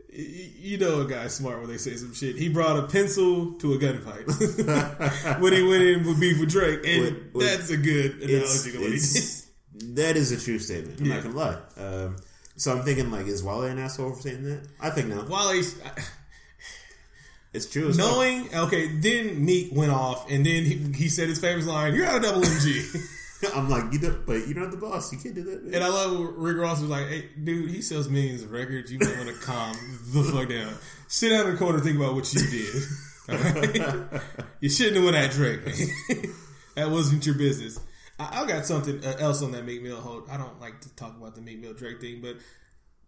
you know a guy's smart when they say some shit. He brought a pencil to a gunfight [LAUGHS] when he went in with beef with Drake, and that's a good analogy what it's, [LAUGHS] that is a true statement. I'm Yeah. not gonna lie. Um, so I'm thinking, like, is Wale an asshole for saying that? I think no. Wale's It's true. Knowing okay. Then Meek went off, and then he, he said his famous line, "You're out of double MG." [LAUGHS] I'm like, you don't, but you're not the boss. You can't do that. Man. And I love Rick Ross was like, "Hey, dude, he sells millions of records. You might want to calm the fuck down. Sit down in the corner, and think about what you did. [LAUGHS] Right? [LAUGHS] you shouldn't have went at Drake. that wasn't your business." I, I got something uh, else on that Meek Mill hold. I don't like to talk about the Meek Mill Drake thing, but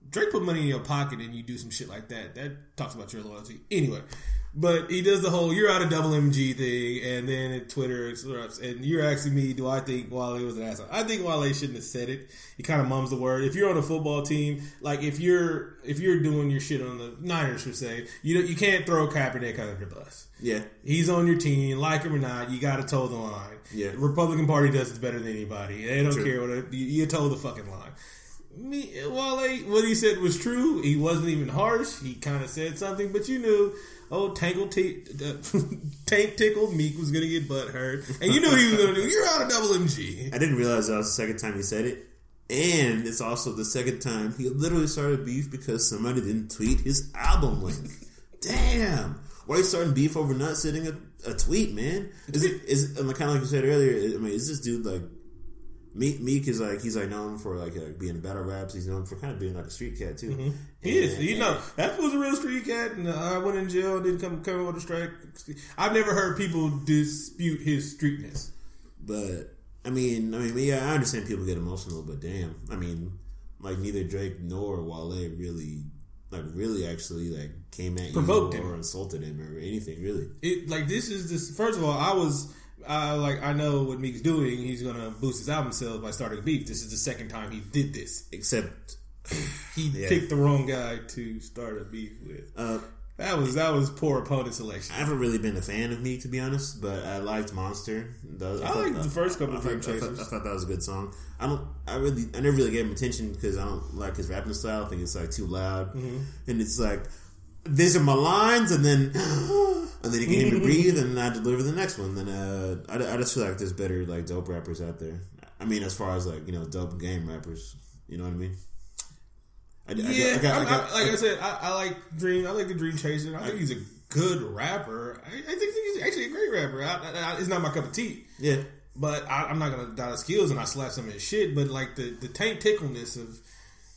Drake put money in your pocket and you do some shit like that. That talks about your loyalty. Anyway, but he does the whole "you're out of double MG" thing, and then at Twitter erupts. And you're asking me, do I think Wale was an asshole? I think Wale shouldn't have said it. He kind of mums the word. If you're on a football team, like if you're if you're doing your shit on the Niners, per se, you don't, you can't throw Kaepernick under the bus. yeah, He's on your team, like him or not. You got to toe the line. Yeah. The Republican Party does it better than anybody. They don't True. care what you, you toe the fucking line. Me, Wale, what he said was true. He wasn't even harsh. He kind of said something, but you knew. Oh, Tangle t- uh, [LAUGHS] Tank Tickle Meek was gonna get butt hurt, and you knew he was gonna do. You're out of double MG. I didn't realize that was the second time he said it, and it's also the second time he literally started beef because somebody didn't tweet his album link. Damn, why are you starting beef over not sending a, a tweet, man? Is it is it, kind of like you said earlier? I mean, is this dude like? Meek, Meek is like he's like known for like, like being battle raps. He's known for kind of being like a street cat too. Mm-hmm. He is. And- You know, that was a real street cat, and uh, I went in jail. Didn't come come with a strike. I've never heard people dispute his streetness. But I mean, I mean, yeah, I understand people get emotional, but damn, I mean, like neither Drake nor Wale really, like, really actually like came at Provoked you him. or insulted him or anything really. it like this is this first of all i was uh, like i know what meek's doing he's gonna boost his album sales by starting beef this is the second time he did this Except, he [SIGHS] Yeah. picked the wrong guy to start a beef with uh, that was that was poor opponent selection I haven't really been a fan of Meek to be honest, but I liked Monster. The- I liked the first couple I of thought, Dream I, thought, I thought that was a good song. I don't. I really. I never really gave him attention because I don't like his rapping style. I think it's like too loud, Mm-hmm. and it's like these are my lines, and then [GASPS] and then you can me breathe, and I deliver the next one. Then uh, I, I just feel like there's better like dope rappers out there. I mean, as far as like you know, dope game rappers. You know what I mean? I, Yeah, got- I got- I- like I said, I, I like Dream. I like the Dream Chaser. I think he's a good rapper. I, think he's actually a great rapper. I, I, I- it's not my cup of tea, yeah. but I, I'm not gonna doubt his skills and I slap some of his shit. But like the the taint tickleness of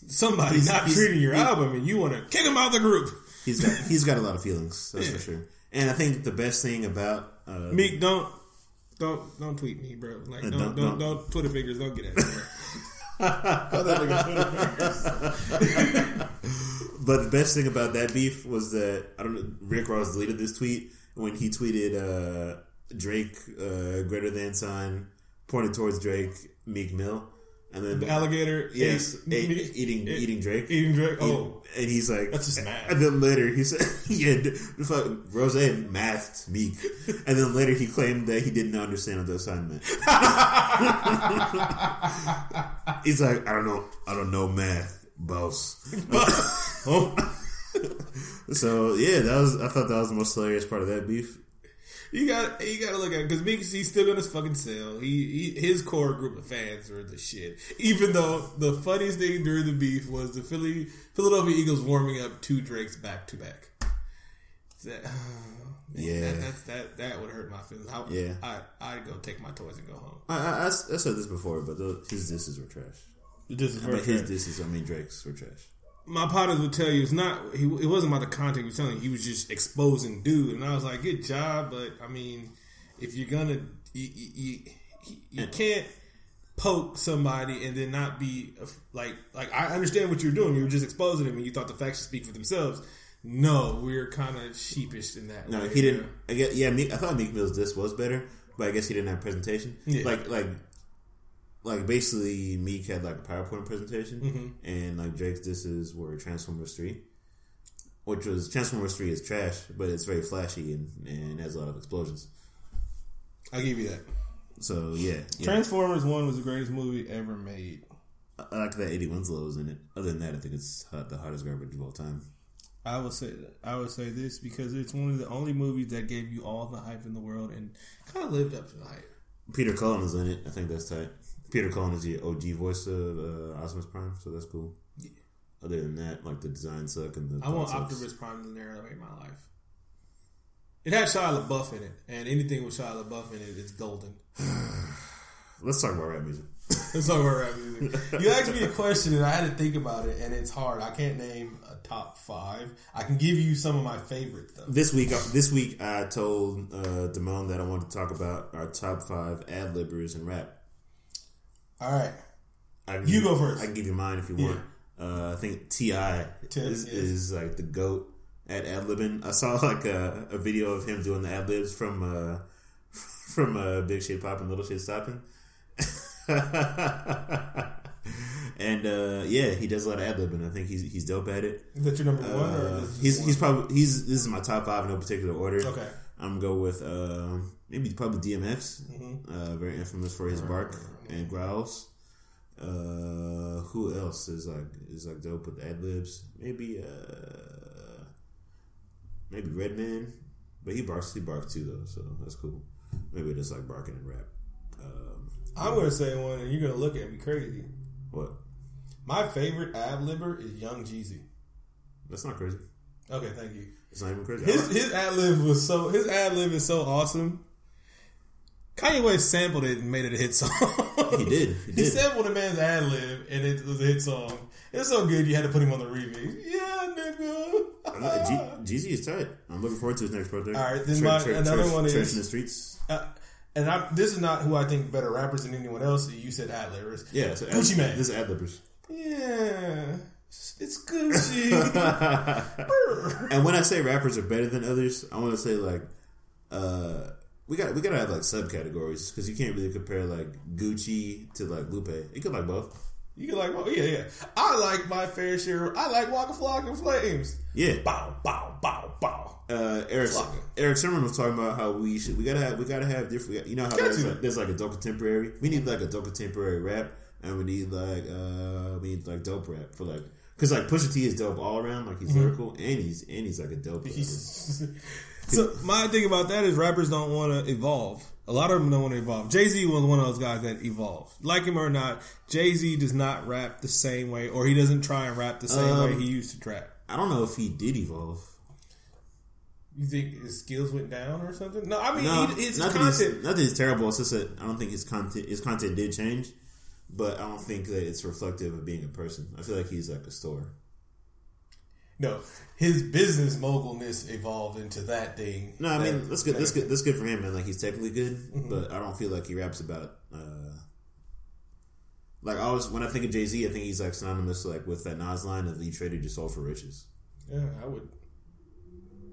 somebody He's- not he's- treating your he- album and you want to kick him out of the group. He's got he's got a lot of feelings, that's Yeah. for sure. And I think the best thing about uh, Meek, don't don't don't tweet me, bro. Like Uh, don't don't- don't, don't. don't, Twitter fingers. Don't get at me. Bro. Call that nigga Twitter fingers. But the best thing about that beef was that I don't know. Rick Ross deleted this tweet when he tweeted uh, Drake uh, greater than sign pointed towards Drake Meek Mill, and then The alligator. yes, ate- ate- eating ate- eating Drake. Eating Drake. Oh, and he's like, That's just mad. And then later he said, [LAUGHS] "Yeah, fuck, Rose mathed Meek." And then later he claimed that he didn't understand what the assignment. [LAUGHS] he's like, "I don't know, I don't know math, boss." [LAUGHS] oh. So yeah, that was I thought that was the most hilarious part of that beef. You got you got to look at because Meek he's still gonna fucking sell. He, he his core group of fans are the shit. Even though the funniest thing during the beef was the Philly Philadelphia Eagles warming up two Drakes back to back. That, [SIGHS] man, Yeah. that, that's, that that would hurt my feelings. I, Yeah. I I'd go take my toys and go home. I, I, I I said this before, but the, his disses were trash. This is But his disses, I mean Drake's, were trash. My partners would tell you it's not. He, it wasn't about the content he was telling. you. He was just exposing dude, and I was like, good job, but I mean, if you're gonna, you, you, you, you can't poke somebody and then not be like like I understand what you're doing. You were just exposing them, and you thought the facts should speak for themselves. No, we're kind of sheepish in that. No, way, he didn't. I guess, yeah, I thought Meek Mill's diss was better, but I guess he didn't have presentation. Yeah. Like like like basically Meek had like a PowerPoint presentation, Mm-hmm. and like Drake's disses were Transformers Three, which was Transformers Three is trash, but it's very flashy and and has a lot of explosions. I'll give you that. So yeah, yeah. Transformers One was the greatest movie ever made. I I like that Eddie Winslow's in it. Other than that, I think it's hot, the hottest garbage of all time. I would say I would say this because it's one of the only movies that gave you all the hype in the world and kind of lived up to the hype. Peter Cullen is in it. I think that's tight. Peter Cullen is the OG voice of uh, Optimus Prime, so that's cool. Yeah. Other than that, like the design suck and the I want sucks. Optimus Prime to narrate my life. It had Shia LaBeouf in it, and anything with Shia LaBeouf in it, it is golden. [SIGHS] Let's talk about rap music. [LAUGHS] It's about rap music. You asked me a question, and I had to think about it, and it's hard. I can't name a top five. I can give you some of my favorites though. This week, this week I told uh, Damone that I wanted to talk about our top five ad libbers in rap. All right, I You go first. I can give you mine if you want. Uh, I think T.I is, yes. is like the goat at ad libbing. I saw [LAUGHS] like a, a video of him doing the ad libs from uh, [LAUGHS] from uh, Big Shit Popping, Little Shit Stopping. [LAUGHS] and uh, yeah, he does a lot of ad libbing. I think he's he's dope at it. is that your number one? Uh, he's one? he's probably he's this is my top five in no particular order. Okay. I'm gonna go with uh, maybe probably DMX, Mm-hmm. uh, very infamous for his bark and growls. Uh, who else is like is like dope with ad libs? Maybe uh, maybe Redman, but he barks he barks too though, so that's cool. Maybe just like barking and rap. Um, I'm going to say one, and you're going to look at me crazy. what? My favorite ad libber is Young Jeezy. That's not crazy. Okay, thank you. It's not even crazy. His his ad lib was so his ad lib is so awesome. Kanye West sampled it and made it a hit song. [LAUGHS] He [LAUGHS] did. He He did. sampled a man's ad lib and it was a hit song. It's so good you had to put him on the remix. Yeah, nigga. G- Jeezy is tight. I'm looking forward to his next project. All right, then my- another one is Church in the streets. Uh, and I, this is not who I think better rappers than anyone else. You said ad libbers. Yeah, so Gucci ad, Mane. This is ad libbers. Yeah, it's Gucci. [LAUGHS] And when I say rappers are better than others, I want to say like uh, we got we gotta have like subcategories because you can't really compare like Gucci to like Lupe. You could like both. you can like, oh yeah, yeah. I like my fair share. I like Waka Flocka Flames. Yeah. Bow, bow, bow, bow. Uh, Eric Flocka. Eric Sherman was talking about how we should we gotta have we gotta have different. You know how there's like, there's like adult contemporary. We need like a adult contemporary rap, and we need like uh we need like dope rap for like Because like Pusha T is dope all around. Like he's lyrical and he's and he's like a dope. [LAUGHS] rapper. so my thing about that is rappers don't want to evolve. A lot of them don't want to evolve. Jay Z was one of those guys that evolved. Like him or not, Jay Z does not rap the same way, or he doesn't try and rap the same way Um, he used to rap. I don't know if he did evolve. You think his skills went down or something? No, I mean No, he, it's nothing content. is nothing is terrible. It's just that I don't think his content his content did change, but I don't think that it's reflective of being a person. I feel like he's like a store. No, his business mogulness evolved into that thing. No, I mean that's good. That's good. That's good for him, man. Like he's technically good, but I don't feel like he raps about. uh Like I always, when I think of Jay Z, I think he's like synonymous like with that Nas line of "You traded your soul for riches." Yeah, I would.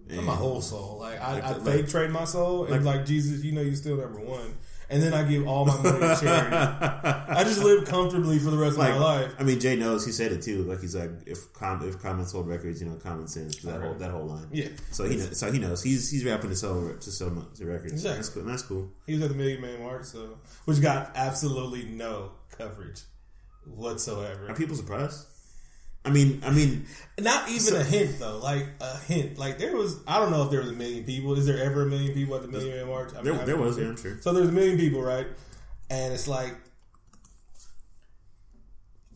And my whole soul. Like I, Like I like- trade my soul, and like, Jesus, you know, you're still number one. And then I give all my money to charity. I just live comfortably for the rest like of my life. I mean, Jay knows. He said it too. Like he's like, if com- if common sold records, you know, common sense. That whole that whole line. Yeah. So he knows, so he knows. He's he's rapping to sell to sell to records. Exactly. That's cool. That's cool. He was at the Million Man March, so which got absolutely no coverage whatsoever. Are people surprised? I mean, I mean, Not even a hint though, like a hint. Like there was, I don't know if there was a million people. Is there ever a million people at the Million Man March? I there, I- there was. Yeah, I'm sure. So there's a million people, right? And it's like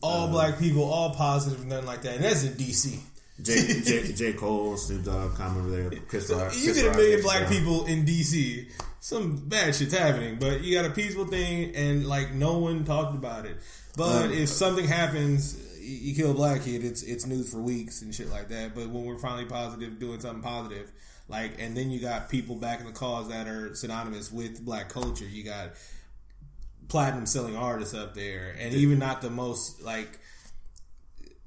all Uh, black people, all positive, nothing like that. And that's in DC. J, J, J. Cole, Snoop Dogg, Common over there, [LAUGHS] Chris So Rock. you Chris get a million Chris black Rock. people in DC, some bad shit's happening. But you got a peaceful thing, and like no one talked about it. But Um, if something happens, you kill a black kid, it's it's news for weeks and shit like that. But when we're finally positive, doing something positive, like, and then you got people back in the cause that are synonymous with black culture. You got platinum selling artists up there, and even not the most like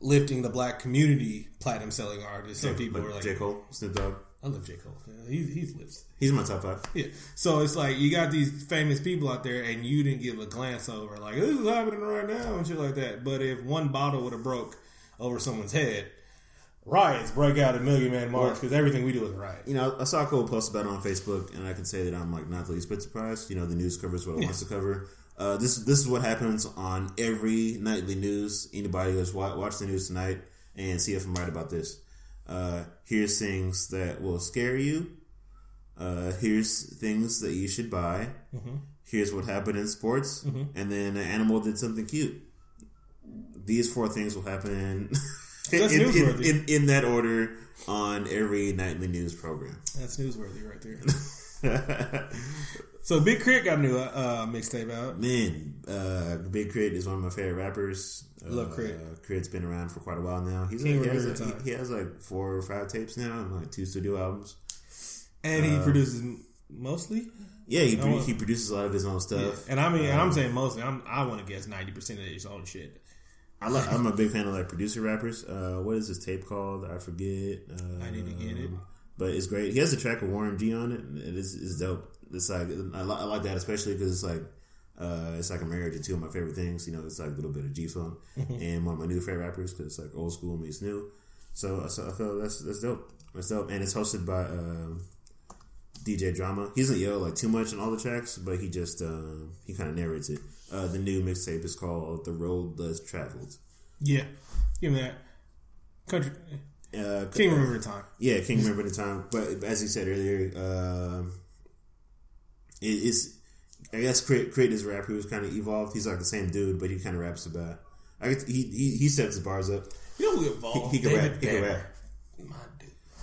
lifting the black community platinum selling artists. Some people Like are like, J. Cole, Snoop Dogg. I love J. Cole. Yeah, he's he's lives. He's in my top five. Yeah. So it's like you got these famous people out there and you didn't give a glance over like this is happening right now and shit like that. But if one bottle would have broke over someone's head, riots break out at Million Man March because everything we do is a riot. You know, I saw a posts about it on Facebook, and I can say that I'm like not the least bit surprised. You know, the news covers what it wants to cover. Uh, this this is what happens on every nightly news. Anybody that's wa- watch the news tonight and see if I'm right about this. Uh, here's things that will scare you. Uh, here's things that you should buy. Here's what happened in sports, and then an animal did something cute. These four things will happen [LAUGHS] in, in, in, in, in that order on every nightly news program. That's newsworthy right there. [LAUGHS] [LAUGHS] so Big K.R.I.T. got a new uh, mixtape out. Man, uh, Big K.R.I.T. is one of my favorite rappers. Love uh, Crit. K.R.I.T.'s been around for quite a while now. He's like, he, has, like- he, he has like four or five tapes now, and like two studio albums. And he produces mostly. Yeah, he, pro- he produces a lot of his own stuff. And I mean, and I'm saying mostly. I'm, I want to guess ninety percent of his own shit. I like. I'm a big fan of like producer rappers. Uh, what is this tape called? I forget. Uh, I need to get it. But it's great. He has a track with Warren G on it. and It is it's dope. It's like I, li- I like that especially because it's like uh, it's like a marriage of two of my favorite things. You know, it's like a little bit of G funk [LAUGHS] and one of my new favorite rappers because it's like old school meets new. So, so I feel that's that's dope. That's dope, and it's hosted by um DJ Drama. He doesn't yell like too much on all the tracks, but he just um, he kind of narrates it. Uh, the new mixtape is called "The Road Less Traveled." Yeah, give me that. Country Uh, King Remembered in Time. Yeah, King Remembered in Time. But as he said earlier, um, it's I guess K.R.I.T. is a rapper who's kind of evolved. He's like the same dude, but he kind of raps about. I guess he, he he steps his bars up. You know who evolved? He- he can David rap. He can rap.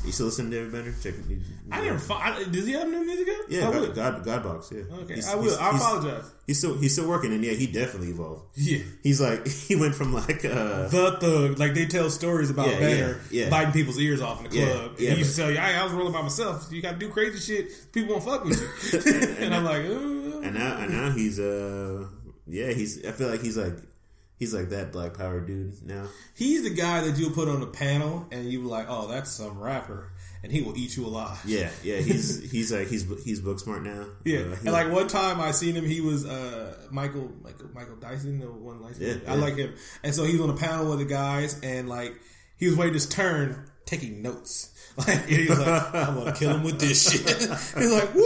You still listen to David Banner? Check. You, I never. Fo- I, does he have new music out? Yeah, I God. God, Godbox. Yeah. Okay, He's- I will. I apologize. He's still he's still working, and yeah, he definitely evolved. Yeah. He's like [LAUGHS] he went from like uh The thug, like they tell stories about Yeah, Banner yeah, yeah. biting people's ears off in the club. yeah, and he used to tell you, I, I was rolling by myself. You got to do crazy shit. People won't fuck with you. [LAUGHS] and I'm like, uh, and now and now he's uh yeah he's I feel like he's like he's like that black power dude now. he's the guy that you'll put on the panel, and you were like, oh, that's some rapper, and he will eat you alive. Yeah, yeah, he's he's like he's he's book smart now. Yeah, Uh, and like one time I seen him, he was uh, Michael Michael Michael Dyson, the one like Yeah, I like him, and so he was on a panel with the guys, and like he was waiting his turn, taking notes. [LAUGHS] Like he was like, "I'm gonna kill him with this shit." [LAUGHS] He's like, "Woo,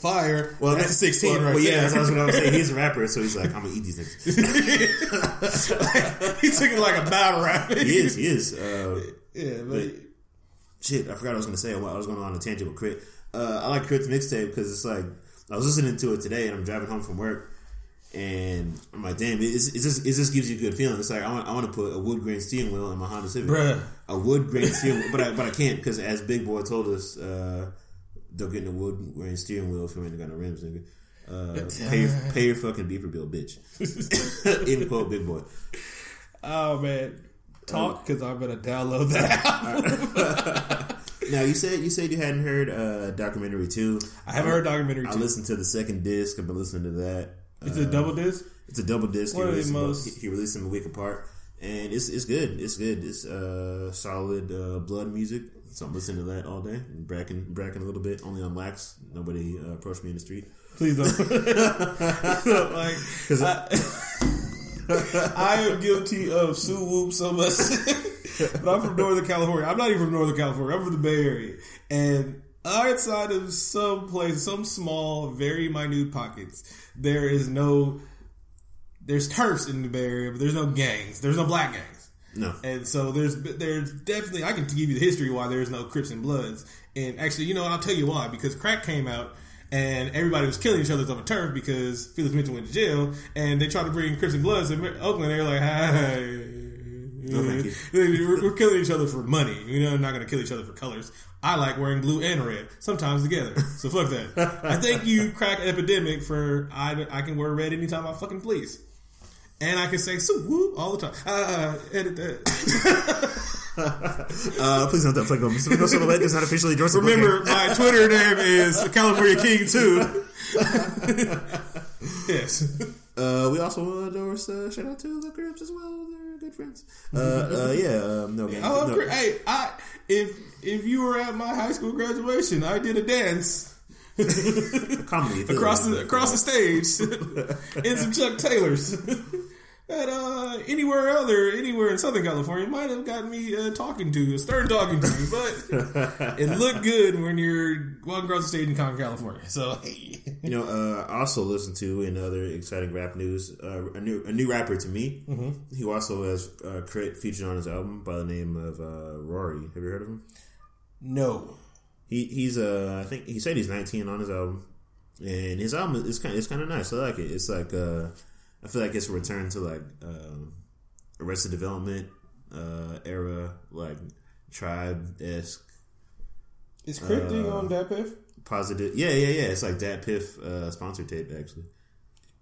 fire. Well, that's a sixteen, well, right well, yeah, there. that's what I was saying. He's a [LAUGHS] rapper, so he's like, I'm gonna eat these niggas. [LAUGHS] he took it like a battle rap. he is, he is. Uh, yeah, but, but shit, I forgot what I was gonna say. I was going on a tangent with Crit. Uh, I like K.R.I.T.'s mixtape because it's like I was listening to it today, and I'm driving home from work, and I'm like, damn, it, it's, it's just it just gives you a good feeling. It's like I want I want to put a wood grain steering wheel in my Honda Civic, Bruh. a wood grain steering, wheel, but I but I can't because as Big Boy told us, uh, don't get in the wood wearing steering wheel if you ain't got no rims, nigga. Uh, pay, your, pay your fucking beeper bill, bitch. [LAUGHS] Even quote Big Boy. oh man, talk because I'm gonna download that. [LAUGHS] Now you said you said you hadn't heard uh, documentary two. I haven't heard documentary I two. listened to the second disc. I've been listening to that. It's a double disc. It's a double disc. One he, of the released them, most- he, he released them a week apart, and it's it's good. It's good. It's uh, solid uh, blood music. So I'm listening to that all day. And bracking bracking a little bit. Only on wax. Nobody uh, approached me in the street. Please don't. [LAUGHS] like, I, I am guilty of Sue Whoop so much. [LAUGHS] but I'm from Northern California. I'm not even from Northern California. I'm from the Bay Area. And outside of some place, some small, very minute pockets, there is no. There's turfs in the Bay Area, but there's no gangs. There's no black gangs. No. And so there's there's definitely I can give you the history why there's no Crips and Bloods. And actually, you know, I'll tell you why because crack came out and everybody was killing each other over turf because Felix Mitchell went to jail and they tried to bring Crips and Bloods to Oakland. They were like, "Hi." No, [LAUGHS] we're, we're killing each other for money. You know, I'm not going to kill each other for colors. I like wearing blue and red, sometimes together. So fuck that. [LAUGHS] I thank you, crack epidemic, for I, I can wear red anytime I fucking please. And I can say "so whoop" all the time. Uh, edit that. [LAUGHS] Uh, please don't flick them. No Silhouette does not officially endorse Remember, my Twitter name is [LAUGHS] California King too. [LAUGHS] yes. Uh, we also want to endorse uh, shout out to the Crips as well. They're good friends. Uh, uh, yeah. Um, no, gang- Oh, no. hey, I if if you were at my high school graduation, I did a dance comedy across the across the stage in some Chuck Taylors. That uh, anywhere other, anywhere in Southern California might have gotten me uh, talking to, stern talking to, you, but [LAUGHS] it looked good when you're walking across the stage in Con, California. So, hey. You know, uh, I also listened to in other exciting rap news uh, a new a new rapper to me. Mm-hmm. He also has uh, K.R.I.T. featured on his album by the name of uh, Raury. Have you heard of him? no. He he's uh I think he said he's 19 on his album, and his album is kind it's kind of nice. I like it. It's like uh I feel like it's a return to like um, Arrested Development uh era, like tribe esque Is Crypt thing on that piff? positive. Yeah, yeah, yeah. It's like Dat Piff uh, sponsor tape actually.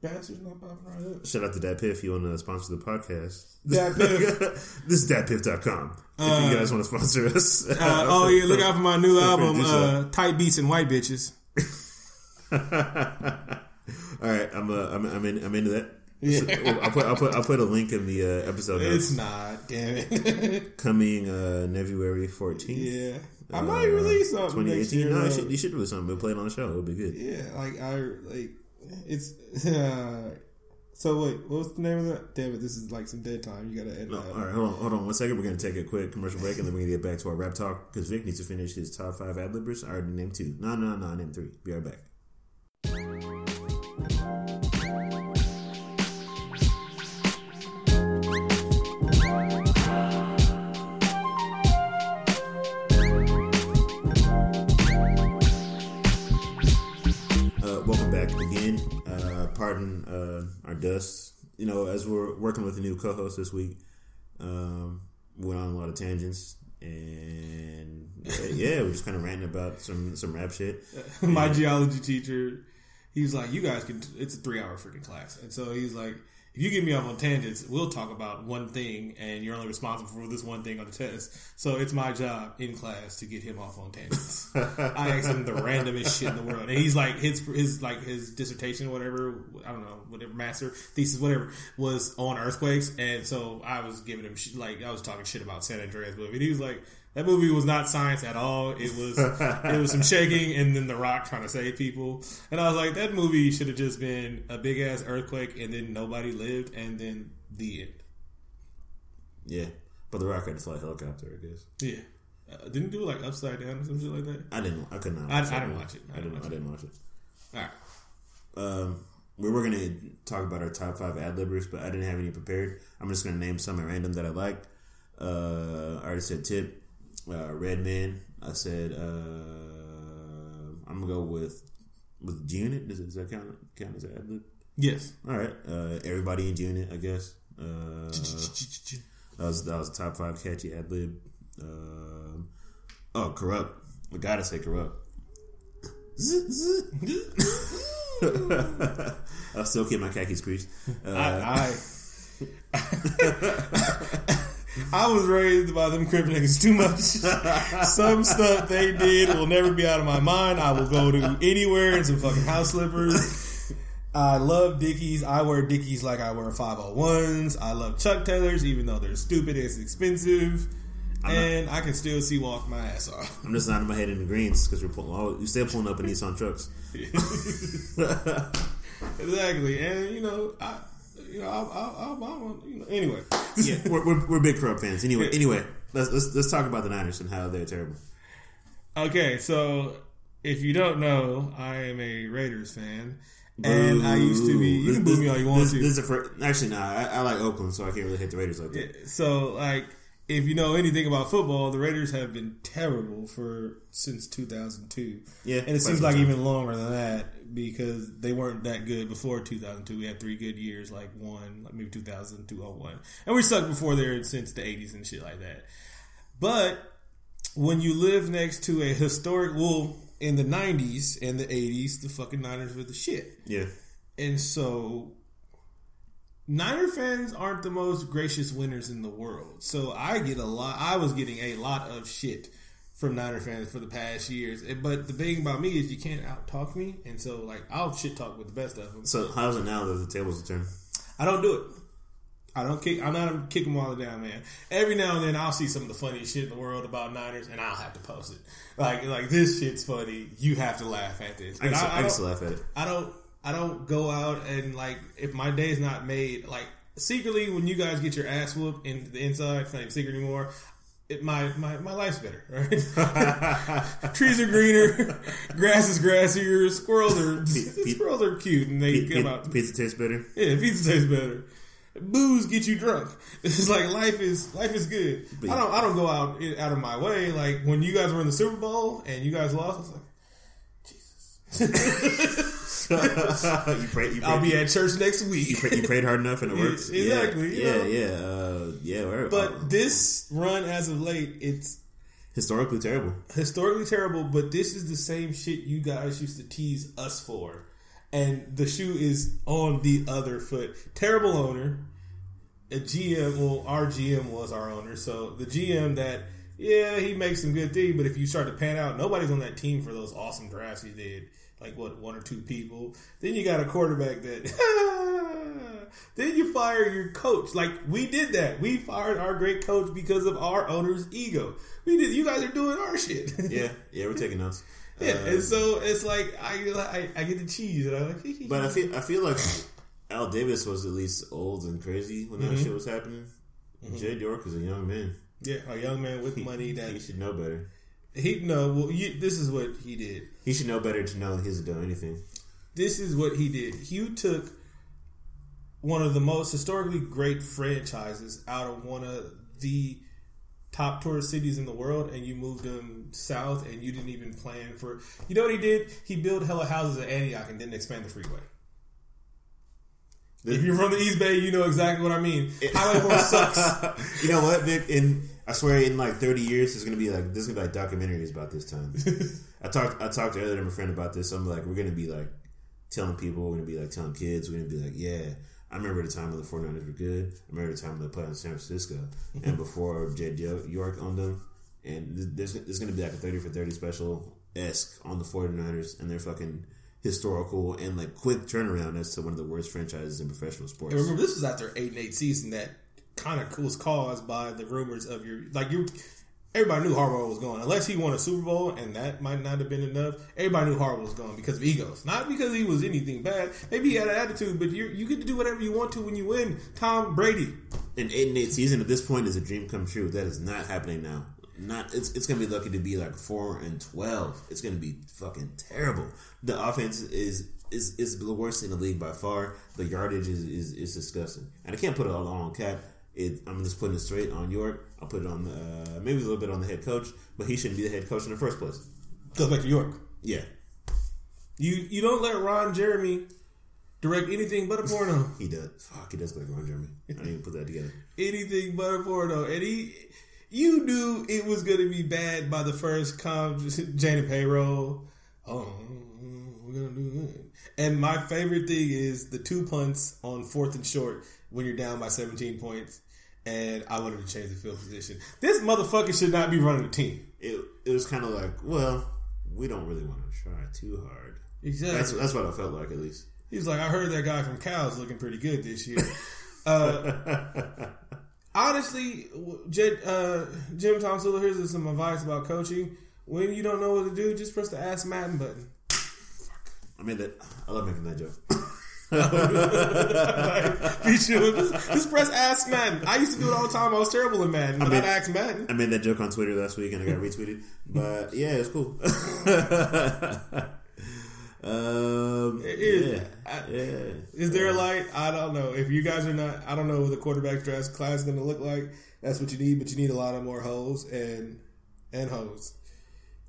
Bastards not popping right up. Shout out to Dat Piff. You want to sponsor the podcast? Dat Piff. [LAUGHS] this is datpiff.com. if you guys want to sponsor us. Uh, oh yeah, look out for my new Feel free to album, uh, "Tight Beats and White Bitches." [LAUGHS] All right, I'm uh, I'm I'm, in, I'm into that. Yeah. So, I'll put I'll put I'll put a link in the uh, episode notes. It's not, damn it. [LAUGHS] coming uh, February 14th. yeah, I might release something 2018. year. No, you should, you should do something. We'll play it on the show. It'll be good. Yeah, like I like it's. Uh, [LAUGHS] so wait, what was the name of that? Damn it, this is like some dead time. You gotta edit No, that. all right, hold on, hold on one second. We're gonna take a quick commercial break, and then we're gonna get back to our rap talk because Vic needs to finish his top five ad libbers. I already named two. No, no, no, I named three. Be right back. Our dust. You know, as we're working with a new co-host this week, um, went on a lot of tangents, and yeah, we're just kind of ranting about some some rap shit. [LAUGHS] My geology teacher, he's like, "You guys can." It's a three-hour freaking class, and so he's like, "If you get me off on tangents, we'll talk about one thing, and you're only responsible for this one thing on the test." So it's my job in class to get him off on tangents. I ask him the randomest shit in the world, and he's like, his his like his dissertation, whatever, I don't know, whatever master thesis, whatever, was on earthquakes, and so I was giving him shit, like I was talking shit about San Andreas but he was like. That movie was not science at all. It was it was some shaking and then The Rock trying to save people. And I was like, that movie should have just been a big ass earthquake and then nobody lived and then the end. Yeah, but the Rock had to fly a helicopter. I guess Yeah. Uh, didn't it do like upside down or some shit like that? I didn't. I could not. I- watch I didn't watch it. I didn't. I didn't watch it. All right. Um, we were gonna talk about our top five ad libbers, but I didn't have any prepared. I'm just gonna name some at random that I liked. Uh, I already said Tip, uh, Redman. I said uh, I'm gonna go with with Unit. Does, does that count count as ad lib? Yes. All right. Uh, everybody in Unit, I guess. Uh, that was that was a top five catchy ad lib. Um, oh, Kurupt. I gotta say Kurupt. [LAUGHS] I'll still keep my khakis creased. Uh, I, I [LAUGHS] [LAUGHS] I was raised by them crip niggas too much. [LAUGHS] Some stuff they did will never be out of my mind. I will go to anywhere in some fucking house slippers. I love Dickies. I wear Dickies like I wear 501s. I love Chuck Taylors, even though they're stupid and it's expensive. and I can still see walk my ass off. I'm just nodding my head in the greens because we're pulling. You still pulling up in [LAUGHS] Nissan trucks. [LAUGHS] exactly, and you know, I, you know, I, I, I, I you know, anyway. [LAUGHS] yeah, we're, we're, we're big Kurupt fans. Anyway, anyway, let's, let's let's talk about the Niners and how they're terrible. Okay, so if you don't know, I am a Raiders fan, and I used to be. You can boo me all you want this, to. This is a fir- actually, nah, I, I like Oakland, so I can't really hit the Raiders like that. So, like, if you know anything about football, the Raiders have been terrible for since 2002. Yeah, and it seems like time. even longer than that because they weren't that good before 2002. We had three good years, like one, like maybe 2000, 2001, and we sucked before there since the 80s and shit like that. But when you live next to a historic, well, in the 90s and the 80s, the fucking Niners were the shit. Yeah, And so Niner fans aren't the most gracious winners in the world. So I get a lot I was getting a lot of shit from Niner fans for the past years. But the thing about me is you can't out talk me and so like I'll shit talk with the best of them. So how's it now that the tables are turned? I don't do it. I don't kick. I'm not a kick them all down, man. Every now and then, I'll see some of the funniest shit in the world about Niners, and I'll have to post it. Like, like this shit's funny. You have to laugh at this. I can, But still, I, can don't- still laugh at it. I don't I don't go out and like if my day's not made like secretly when you guys get your ass whooped in the inside, it's not even secret anymore. It, my, my my life's better. [LAUGHS] Right? [LAUGHS] Trees are greener, [LAUGHS] grass is grassier, squirrels are squirrels are cute and they come pe- out. pizza tastes better. Yeah, pizza tastes better. Booze get you drunk. It's like life is life is good. I don't I don't go out out of my way. Like when you guys were in the Super Bowl and you guys lost, I was like, [LAUGHS] you pray. You pray I'll be at church next you, week. pray, you prayed hard enough and it works. [LAUGHS] exactly, Yeah, yeah, yeah. Uh, yeah But this run as of late, it's historically terrible. historically terrible, but this is the same shit you guys used to tease us for. And the shoe is on the other foot. Terrible owner. A GM, well, our GM was our owner. So the GM that, yeah, he makes some good things, but if you start to pan out, nobody's on that team for those awesome drafts he did. Like, what, one or two people. Then you got a quarterback that. [LAUGHS] then you fire your coach. Like, we did that. We fired our great coach because of our owner's ego. We did. You guys are doing our shit. [LAUGHS] Yeah, yeah, we're taking notes. Yeah, Uh, and so it's like I I, I get the cheese, and I'm like, But I feel I feel like Al Davis was at least old and crazy when Mm-hmm. that shit was happening. Jed York is a young man. yeah, a young man with money He that should know better. He no. Well, you, this is what he did. He should know better to know he hasn't done anything. This is what he did. Hugh took one of the most historically great franchises out of one of the top tourist cities in the world, and you moved them south, and you didn't even plan for. You know what he did? He built hella houses at Antioch and didn't expand the freeway. If you're from the East Bay, you know exactly what I mean. Highway 4 sucks. [LAUGHS] you know what, Vic? In I swear, in like thirty years, there's gonna be like there's gonna be like documentaries about this time. [LAUGHS] I talked I talked earlier to my friend about this. I'm like, we're gonna be like telling people, we're gonna be like telling kids, we're gonna be like, yeah. I remember the time when the 49ers were good. I remember the time when they played in San Francisco, and [LAUGHS] before Jed Yo- York owned them. And there's there's gonna be like a 30 for 30 special esque on the 49ers and their fucking historical and like quick turnaround as to one of the worst franchises in professional sports. And remember, this was after eight and eight season that kind of was caused by the rumors of your like you. Everybody knew Harbaugh was going, unless he won a Super Bowl, and that might not have been enough. Everybody knew Harbaugh was going because of egos, not because he was anything bad. Maybe he had an attitude, but you you get to do whatever you want to when you win. Tom Brady, an eight and eight season at this point is a dream come true. That is not happening now. not. It's it's gonna be lucky to be like four and twelve. It's gonna be fucking terrible. The offense is is is the worst in the league by far. The yardage is is, is disgusting, and I can't put it all on Cap. It, I'm just putting it straight on York. I'll put it on the, uh, maybe a little bit on the head coach, but he shouldn't be the head coach in the first place. Goes back to York. Yeah, You you don't let Ron Jeremy direct anything but a porno. [LAUGHS] he does. Fuck, he does like Ron Jeremy. I didn't even put that together. anything but a porno. And he, you knew it was going to be bad by the first com [LAUGHS] Janet payroll. Oh, we're gonna do it. And my favorite thing is the two punts on fourth and short when you're down by 17 points. And I wanted to change the field position. This motherfucker should not be running the team. It it was kind of like, well, we don't really want to try too hard. Exactly. That's that's what I felt like at least. He's like, I heard that guy from Cows looking pretty good this year. uh, [LAUGHS] honestly, Jed, uh, Jim Tomsula, here's some advice about coaching. When you don't know what to do, just press the Ask Madden button. I made that. I love making that joke. Like, sure, just, just press Ask Madden. I used to do it all the time. I was terrible in Madden, but mean- I'd Ask Madden. I made that joke on Twitter last week and I got retweeted. But yeah, it's cool. [LAUGHS] um, It is. yeah, I- yeah. Is there a light? I don't know. If you guys are not, I don't know what the quarterback draft class is going to look like. That's what you need, but you need a lot of more hoes and and hoes.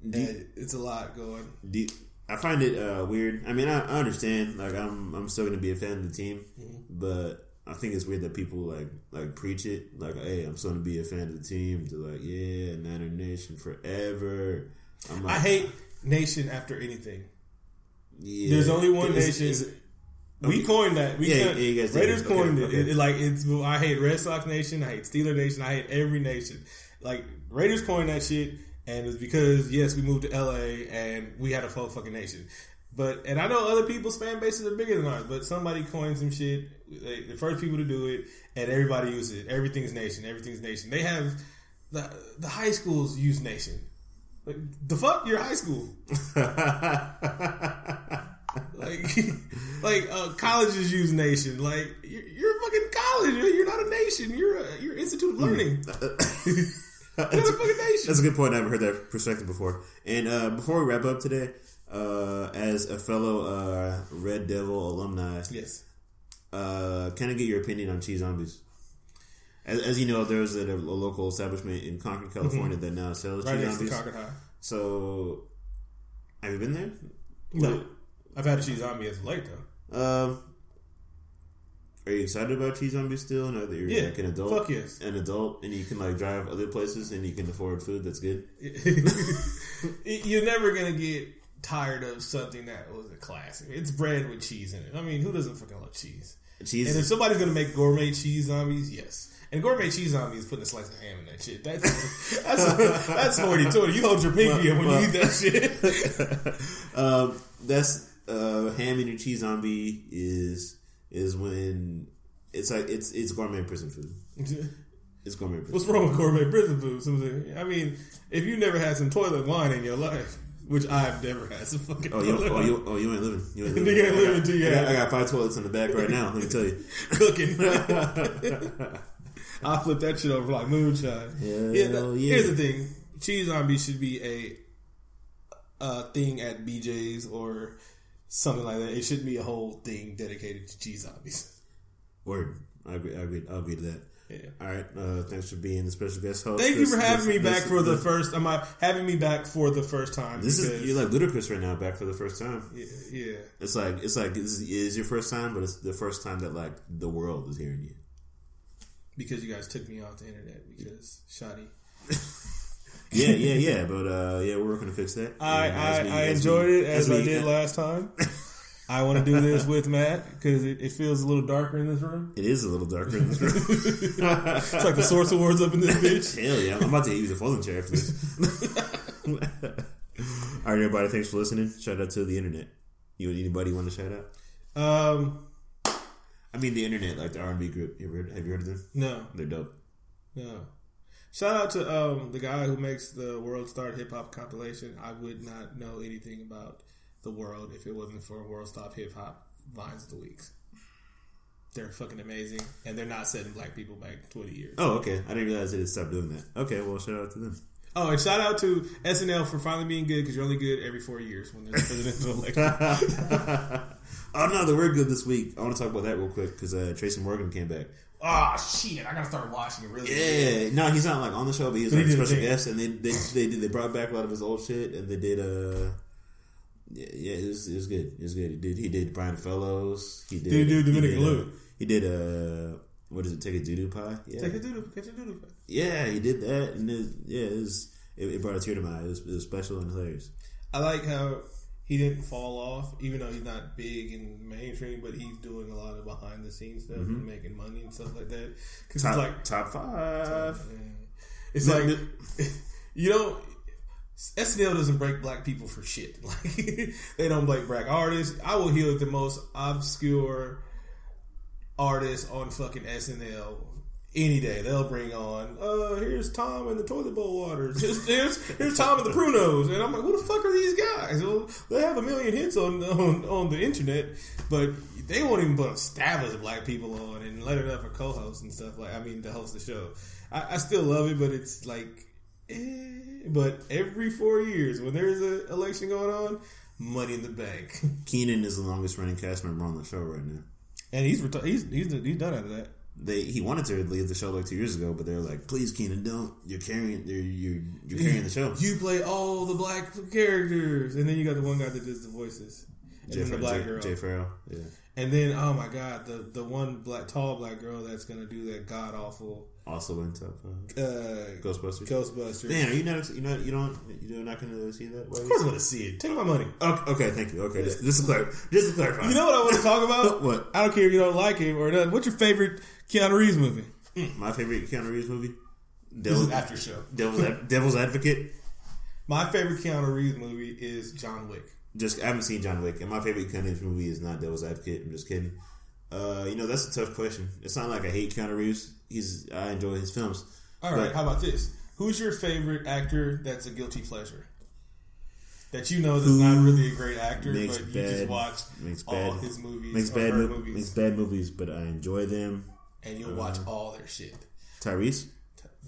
And it's a lot going. Do you- I find it uh, weird. I mean, I, I understand. Like, I'm I'm still going to be a fan of the team, but I think it's weird that people like like preach it. Like, hey, I'm still going to be a fan of the team. They're like, yeah, Niner Nation forever. I'm like, I hate nation after anything. Yeah. There's only one Is- nation. is- we coined that. We Yeah, can't- yeah, you guys. Raiders Okay, coined it. okay. It- it- Like it's. I hate Red Sox Nation. I hate Steeler Nation. I hate every nation. Like Raiders coined that shit, and it's because yes, we moved to LA and we had a full fucking nation. But and I know other people's fan bases are bigger than ours, but somebody coined some shit. They, the first people to do it, and everybody uses it. Everything's nation. Everything's nation. They have the the high schools use nation. Like, the fuck your high school. [LAUGHS] like [LAUGHS] like uh, colleges use nation. Like you're, you're a fucking college. You're not a nation. You're a you're an institute of learning. [LAUGHS] you're not a fucking nation. That's a good point. I haven't heard that perspective before. And uh, before we wrap up today, uh, as a fellow uh, Red Devil alumni, yes. uh, can I get your opinion on cheese zombies? As, as you know, there's a, a local establishment in Concord, California, that now sells Mm-hmm. Right cheese zombies. Concord High. So, have you been there? No, I've had a cheese zombie as late though. Um, are you excited about cheese zombies still? Now that you're Yeah, like an adult, fuck yes. an adult, and you can like drive other places and you can afford food that's good. [LAUGHS] You're never gonna get tired of something that was a classic. It's bread with cheese in it. I mean, who doesn't fucking love cheese? Cheese, And if somebody's gonna make gourmet cheese zombies, yes. And gourmet cheese zombies putting a slice of ham in that shit. That's [LAUGHS] that's that's forty twenty. You hold your pinky up when well- you eat that shit. [LAUGHS] um, that's uh, ham and your cheese zombie is is when it's like it's it's gourmet prison food. [LAUGHS] It's gourmet prison. What's wrong with gourmet prison food? I mean, if you never had some toilet wine in your life, which I've never had some fucking Oh, you, oh, you, oh, you ain't living. You ain't [LAUGHS] You living. ain't living till you I got, I got five toilets in the back right now. Let me tell you. [LAUGHS] cooking. I flip that shit over like moonshine. Hell yeah, no, yeah. Here's the thing: cheese zombies should be a a thing at BJ's or something like that. It shouldn't be a whole thing dedicated to cheese zombies. Word. I agree. I agree. I'll agree to that. Yeah. All right. Uh, thanks for being the special guest host. Thank you for having this- me back this- for the this- first. Am I having me back for the first time? This is you're like Ludacris right now. Back for the first time. yeah, yeah. It's like it's like this is your first time, but it's the first time that like the world is hearing you. because you guys took me off the internet because shoddy. [LAUGHS] Yeah, yeah, [LAUGHS] yeah. But uh, yeah, we're working to fix that. I, And as I, we- I enjoyed it as, I we- did last time. [LAUGHS] I want to do this with Matt because it, it feels a little darker in this room. It is a little darker in this room. [LAUGHS] It's like the Source Awards up in this bitch. Hell yeah! I'm about to use a folding chair after this. All right, everybody. Thanks for listening. Shout out to the internet. You anybody want to shout out? Um, I mean, the internet, like the R&B group. You ever have you heard of them? no, They're dope. no. Shout out to um the guy who makes the World Star Hip Hop compilation. I would not know anything about the world if it wasn't for World Star Hip Hop Vines of the Weeks. They're fucking amazing, and they're not setting black people back twenty years. Oh, okay. I didn't realize they had stopped doing that. Okay, well, shout out to them. Oh, and shout out to SNL for finally being good because you're only good every four years when there's [LAUGHS] a presidential election. oh no, the we're good this week. I want to talk about that real quick because uh, Tracy Morgan came back. Ah, shit! I gotta start watching it. Really? Yeah, no, he's not like on the show, but he's like he a special guest, and they they they did, they brought back a lot of his old shit, and they did uh. Yeah, yeah, it was, it was good. It was good. He did he did Brian Fellows. He did Did he do Dominican did, uh, Lou? He did uh what is it? Take a doo doo pie. Yeah, Take a doodle, catch a doodle. yeah, he did that, and it, yeah, it was it, it brought a tear to my eye. It was, it was special and hilarious. I like how he didn't fall off, even though he's not big and mainstream, but he's doing a lot of behind the scenes stuff and mm-hmm. making money and stuff like that. Because Top it's like top five. It's No, like [LAUGHS] you don't. SNL doesn't break black people for shit. [LAUGHS] Like they don't break black artists. I will hear the most obscure artist on fucking SNL any day. They'll bring on, uh, here's Tom and the toilet bowl waters. [LAUGHS] Here's, here's, here's Tom and the prunos. And I'm like, who the fuck are these guys? Well, they have a million hits on, on on the internet, but they won't even put established black people on and let it up for co-hosts and stuff like. I mean, to host the show. I, I still love it, but it's like, eh. But every four years, when there's an election going on, money in the bank, [LAUGHS] Kenan is the longest running cast member on the show right now. and he's reti- he's he's he's done out of that. They he wanted to leave the show like two years ago, but they were like, "Please, Kenan, don't. You're carrying. You're you're, you're carrying the show." You play all the black characters, and then you got the one guy that does the voices, and Jay, then the Fer- black Jay, girl, Jay Pharoah. Yeah. and then oh my god, the the one black tall black girl that's gonna do that god awful Also in top five. uh, Ghostbusters. Ghostbusters. Man, are you not? You know, you don't. You're not going to see that. Of course, I want to see it. Take my money. Okay, okay, thank you. Okay, just, just to clarify. Just to clarify. You know what I want to talk about? [LAUGHS] What? I don't care if you don't like him or not. What's your favorite Keanu Reeves movie? my favorite Keanu Reeves movie? This Devil's, is after show. Devil's, Devil's Advocate. My favorite Keanu Reeves movie is John Wick. Just I haven't seen John Wick, and my favorite Keanu Reeves movie is not Devil's Advocate. I'm just kidding. Uh, you know that's a tough question. It's not like I hate Keanu Reeves. He's I enjoy his films. All right, But- how about this? Who's your favorite actor that's a guilty pleasure? That you know that's not really a great actor, makes but you bad- just watch makes all bad- his movies, Makes bad movies, makes bad movies, but I enjoy them. And you'll watch all their shit. Tyrese.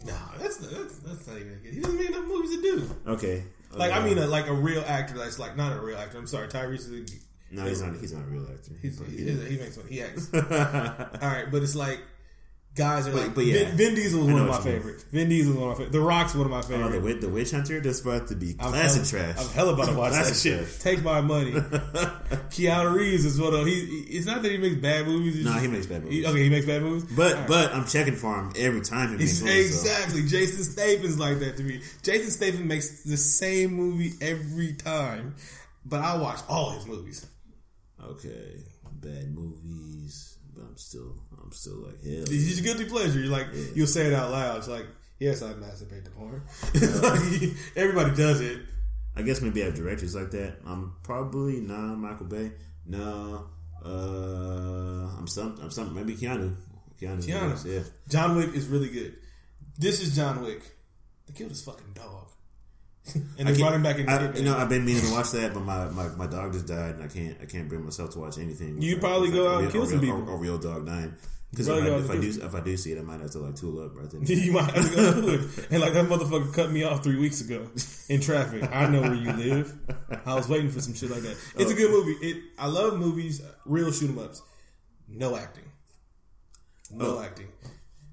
Nah, that's that's, that's not even good. He doesn't make enough movies to do. Okay. Like I Uh, mean, a, like a real actor that's like not a real actor. I'm sorry, Tyrese is. A, no, he's not. He's not a real actor. He's, But he, he- he makes one. He acts. [LAUGHS] all right, but it's like guys are But- like but yeah. Vin, Vin Diesel is one of my mean. favorites. Vin Diesel is one of my favorites. The Rock's one of my Oh, favorites. the witch, the witch hunter. That's about to be classic trash. I'm hella about to watch [LAUGHS] that shit. trash. Take my money. [LAUGHS] Keanu Reeves is one of he. It's not that he makes bad movies. No, Nah, he makes bad movies. okay, he makes bad movies. But right. but I'm checking for him every time he makes He's- movies. so- exactly. Jason Statham's like that to me. Jason Statham makes the same movie every time, but I watch all his movies. Okay, bad movies, I'm still I'm still like hell. It's just guilty pleasure. You're like you'll say it out loud. It's like yes, I masturbate to porn. [LAUGHS] Like, everybody does it. I guess maybe I have directors like that. I'm probably not Michael Bay. No, uh, I'm some I'm some maybe Keanu. Keanu. Keanu. Yeah. John Wick is really good. This is John Wick. They killed his fucking dog, [LAUGHS] and I they brought him back in. I, you know, I've been meaning to watch that, but my, my, my dog just died, and I can't I can't bring myself to watch anything. You'd probably go out and kill some people. A, a real dog dying. Because if, I, if I do if I do see it, I might have to like tool up right then. [LAUGHS] you might have to go it. And like that motherfucker cut me off three weeks ago in traffic. I know where you live. I was waiting for some shit like that. It's a oh. good movie. It. I love movies, real shoot 'em ups. No acting. No Oh. acting.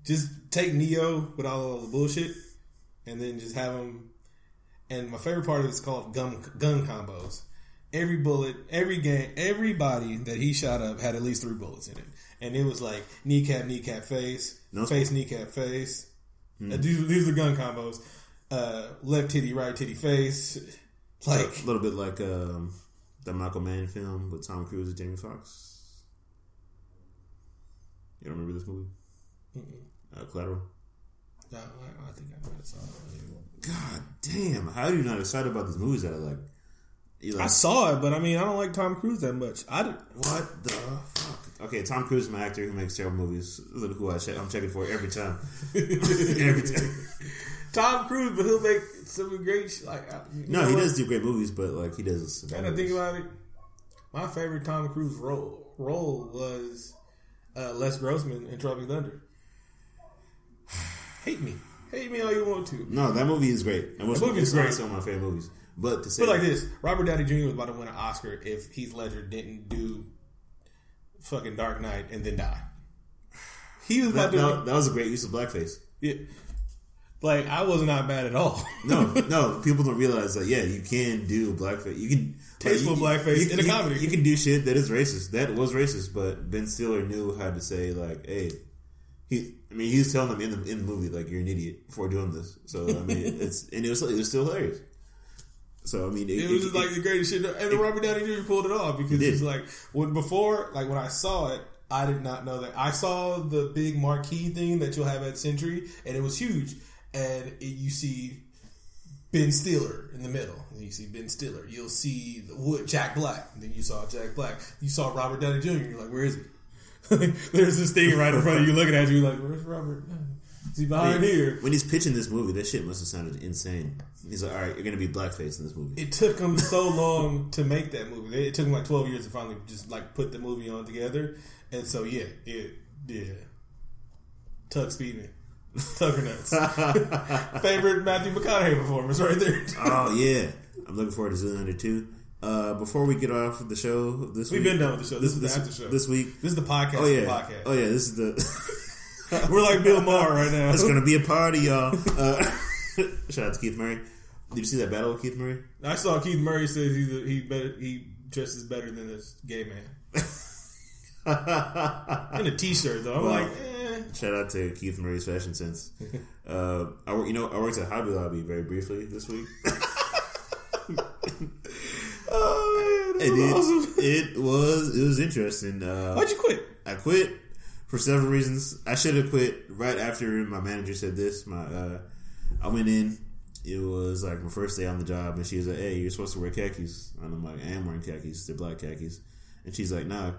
Just take Neo with all of the bullshit, and then just have him. And my favorite part of it is called gun gun combos. Every bullet, every game, everybody that he shot up had at least three bullets in it, and it was like kneecap, kneecap, face, No- face, kneecap, face. Uh, these, these are gun combos. Uh, left titty, right titty, face. Like a little bit like um, the Michael Mann film with Tom Cruise and Jamie Foxx. You don't remember this movie? Uh, Collateral. No, I, I think I have saw it. God damn! How are you not excited about these movies that are like? You I saw it, but I mean, I don't like Tom Cruise that much. I did, what the fuck? Okay, Tom Cruise is my actor who makes terrible movies. Look who I check, I'm checking for every time. [LAUGHS] every time. Tom Cruise, but he'll make some great. sh- Like, No, know he what? does do great movies, but like he does. Kind of think about it. My favorite Tom Cruise role role was uh, Les Grossman in Tropic Thunder. [SIGHS] Hate me. Hate me all you want to. No, that movie is great. And what's The movie is great. one of my favorite movies. But to say But like this, Robert Downey Jr. was about to win an Oscar if Heath Ledger didn't do fucking Dark Knight and then die. He was about that, to. that, that was a great use of blackface. yeah. Like I was not mad at all. No, [LAUGHS] no, people don't realize that. Yeah, you can do blackface. You can Tasteful you- blackface you- in a you- comedy. You can do shit that is racist. That was racist, but Ben Stiller knew how to say like, "Hey, he." I mean, he was telling them in the in the movie like, "You're an idiot for doing this." So I mean, [LAUGHS] it's and it was it was still hilarious. So I mean, it, It was just like the greatest shit. And then Robert Downey Jr. pulled it off because it's like when before, like when I saw it, I did not know that. I saw the big marquee thing that you'll have at Century, and it was huge. And it, you see Ben Stiller in the middle. And you see Ben Stiller. You'll see the Wood Jack Black. And then you saw Jack Black. You saw Robert Downey Jr. You're like, where is he? [LAUGHS] There's this thing right in front of you, looking at you, like, where's Robert? Is he behind here? when he's pitching this movie, that shit must have sounded insane. He's like, "All right, you're gonna be blackface in this movie." it took him so long to make that movie. It took him like twelve years to finally just like put the movie on together. And so yeah, it yeah. Tugg Speedman. Tucker Nuts. [LAUGHS] [LAUGHS] Favorite Matthew McConaughey performance right there. oh yeah, I'm looking forward to Zoolander two. Uh, before we get off the show this week. We've week, been done with the show. This, is the after show. this week. This is the podcast. Oh yeah, podcast. oh yeah. This is the. [LAUGHS] [LAUGHS] We're like Bill Maher right now. It's gonna be a party, y'all. [LAUGHS] Uh, shout out to Keith Murray. Did you see that battle with Keith Murray? I saw Keith Murray says he's a, he better he dresses better than this gay man. In a t-shirt though, I'm Wow. like, eh. Shout out to Keith Murray's fashion sense. Uh, I work, you know, I worked at Hobby Lobby very briefly this week. Oh, man, this And is it, awesome. it was it was interesting. Uh, Why'd you quit? I quit for several reasons. I should have quit right after my manager said this. My uh, I went in. It was like my first day on the job, and she was like, "Hey, you're supposed to wear khakis," and I'm like, "I am wearing khakis. They're black khakis." And she's like, "Nah,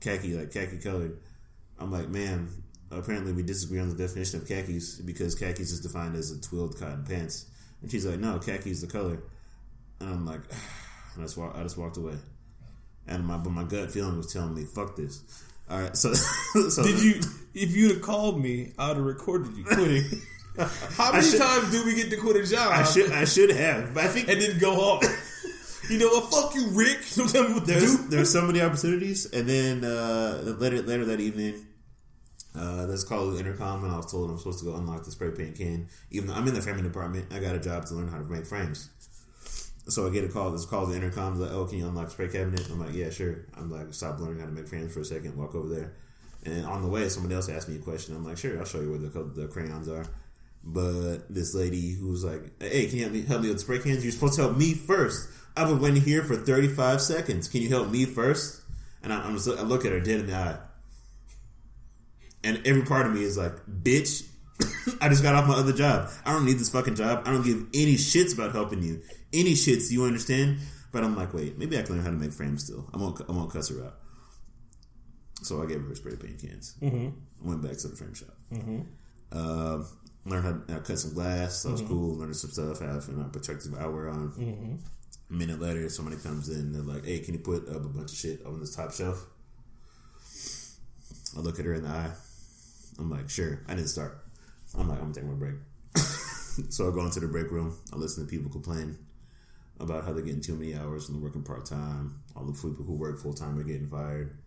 khaki like khaki colored." I'm like, "Man, apparently we disagree on the definition of khakis because khakis is defined as a twilled cotton pants." And she's like, "No, khaki is the color." And I'm like, [SIGHS] I just, walk, I just walked away. And my but my gut feeling was telling me, "Fuck this." All right, so, [LAUGHS] so Did you? If you'd have called me, I'd have recorded you quitting. [LAUGHS] How many should- times do we get to quit a job I should I should have, but I think and then go off? you know what? Fuck you, Rick. [LAUGHS] Don't tell me what to there's there's so many opportunities, and then uh, later later that evening, uh, let's call the intercom, and I was told I'm supposed to go unlock the spray paint can. Even though I'm in the framing department, I got a job to learn how to make frames. So I get a call. This call the intercom. Like, oh, can you unlock spray cabinet? I'm like, yeah, sure. I'm like, stop learning how to make frames for a second. Walk over there, and on the way, somebody else asked me a question. I'm like, sure, I'll show you where the the crayons are. But this lady who was like, "Hey, can you help me help me with spray cans? You're supposed to help me first. I've been waiting here for 35 seconds. Can you help me first? And I, I'm just, I look at her dead in the eye, and every part of me is like, "Bitch, [COUGHS] I just got off my other job. I don't need this fucking job. I don't give any shits about helping you. Any shits, you understand?" But I'm like, wait, maybe I can learn how to make frames still. I won't, I won't cuss her out. So I gave her spray paint cans. Mm-hmm. Went back to the frame shop. Mm-hmm. Uh, learned how to uh, cut some glass. That was cool. Learned some stuff. Have you know, protective eyewear on. A minute later, somebody comes in. They're like, "Hey, can you put up a bunch of shit on this top shelf?" I look at her in the eye. I'm like, "Sure." I didn't start. I'm like, "I'm gonna take my break." [LAUGHS] so I go into the break room. I listen to people complain about how they're getting too many hours and working part time. All the people who work full time are getting fired.